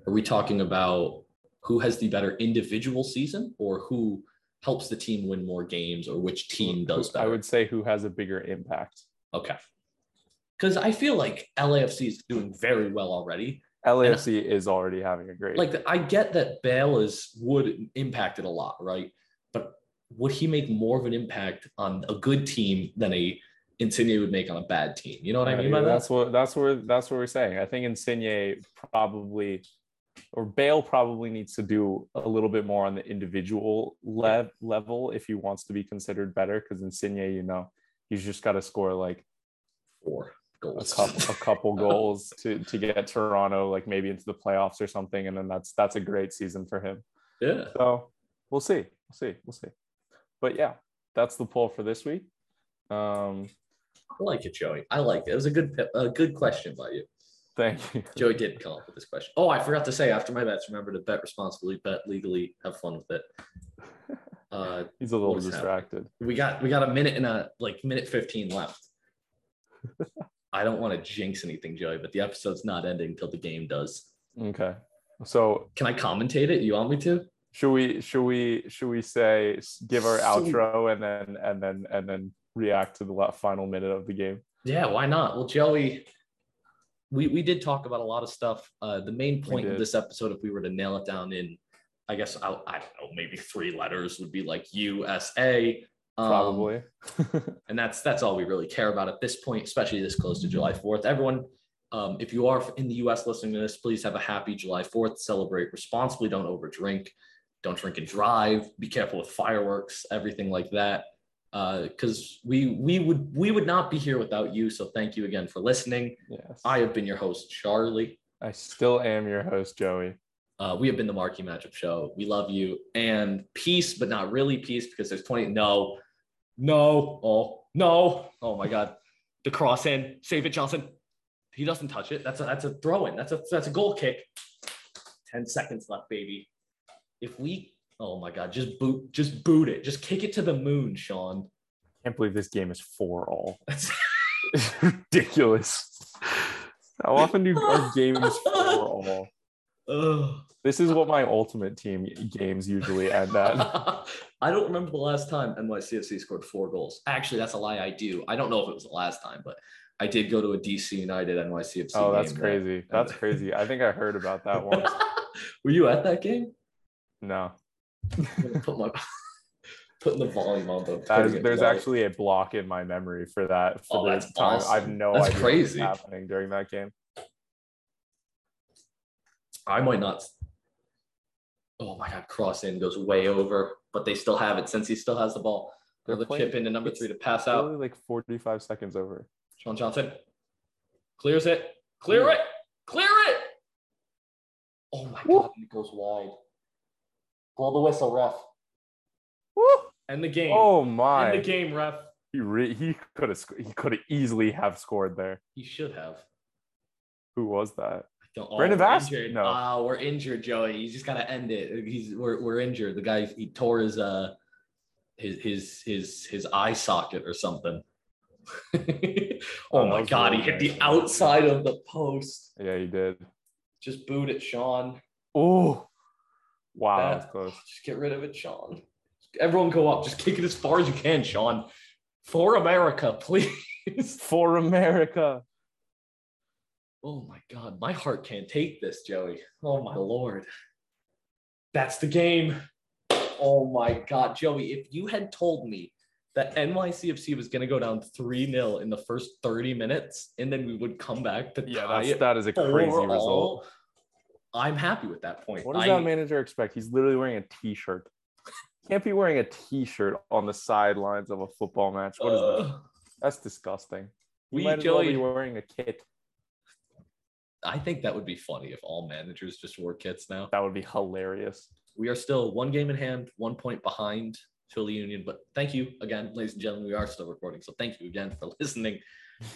Are we talking about who has the better individual season or who helps the team win more games or which team does better? I would say who has a bigger impact. Okay. Because I feel like LAFC is doing very well already. LAFC is already having a great. Like I get that Bale is would impact it a lot, right? But would he make more of an impact on a good team than a Insigne would make on a bad team? You know what I mean by that? that's what that's where that's what we're saying. I think Insigne probably or Bale probably needs to do a little bit more on the individual lev- level if he wants to be considered better. Because Insigne, you know, he's just got to score like Four a couple a couple goals to to get Toronto like maybe into the playoffs or something, and then that's that's a great season for him. yeah. So we'll see, we'll see, we'll see. But yeah, that's the poll for this week. Um, I like it, Joey. I like it. It was a good a good question by you. thank you. Joey didn't come up with this question. Oh, I forgot to say after my bets, remember to bet responsibly, bet legally, have fun with it. Uh, He's a little distracted. we got we got a minute and a like minute 15 left. I don't want to jinx anything, Joey, but the episode's not ending until the game does. Okay. So Can I commentate it? You want me to? should we should we should we say give our So- outro and then and then and then react to the final minute of the game? Yeah, why not? Well, Joey, we we did talk about a lot of stuff. Uh, the main point of this episode, if we were to nail it down in, I guess I, I don't know, maybe three letters would be like USA. Um, Probably. and that's that's all we really care about at this point, especially this close to July 4th. Everyone, um, if you are in the US listening to this, please have a happy July 4th. Celebrate responsibly. Don't overdrink. Don't drink and drive. Be careful with fireworks, everything like that. Because we we would we would not be here without you. So thank you again for listening. yes. I have been your host, Charlie. I still am your host, Joey. Uh, we have been the Marquee Matchup Show. We love you and peace, but not really peace because there's 20. No, no, oh, no. Oh my God. The cross in, save it, Johnson. He doesn't touch it. That's a that's a throw in. That's a that's a goal kick. 10 seconds left, baby. If we Oh my god, just boot, just boot it, just kick it to the moon, Sean. I Can't believe this game is four all. That's It's ridiculous. How often do our games four all? Ugh. This is what my ultimate team games usually end at. I don't remember the last time NYCFC scored four goals. Actually, that's a lie. I do. I don't know if it was the last time, but I did go to a DC United NYCFC. Oh, that's crazy. That's crazy. I think I heard about that once. Were you at that game? No, put my putting the volume on the. is, there's low. actually a block in my memory for that. For Oh, the time. I have no That's idea crazy. what's happening during that game. I might not. Oh my god, cross in goes way over, but they still have it since he still has the ball. They're Another playing- chip into number three to pass out. Only like 45 seconds over. Sean Johnson clears it. Clear Ooh. it. Clear it. Oh my Woo. god, and it goes wide. Blow the whistle, ref. Woo! End the game. Oh End my! the game, ref. He re- he could have he could have easily have scored there. He should have. Who was that? Oh, Brendan we're Vass? injured. No. Ah, we're injured, Joey. You just gotta end it. He's we're, we're injured. The guy he tore his uh his his his his eye socket or something. oh Oh, my god, he hit the outside of the post. Yeah, he did. Just boot it, Sean. Oh, wow, that close. Just get rid of it, Sean. Everyone go up. Just kick it as far as you can, Sean. For America, please. For America. Oh my God, my heart can't take this, Joey. Oh my Lord. That's the game. Oh my God, Joey, if you had told me that NYCFC was going to go down 3 0 in the first 30 minutes and then we would come back to Yeah, tie that's, it that is a crazy four result. I'm happy with that point. What does I- that manager expect? He's literally wearing a t-shirt. Can't be wearing a t-shirt on the sidelines of a football match. What is that? uh, That's disgusting. You we, might as well be wearing a kit. I think that would be funny if all managers just wore kits now. That would be hilarious. We are still one game in hand, one point behind Philly Union. But thank you again, ladies and gentlemen. We are still recording. So thank you again for listening.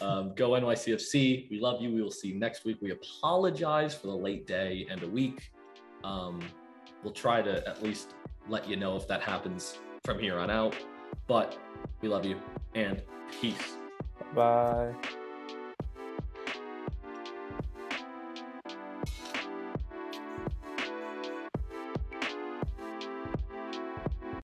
Um, go NYCFC. We love you. We will see you next week. We apologize for the late day and a week. Um, we'll try to at least let you know if that happens from here on out. But we love you and peace. Bye.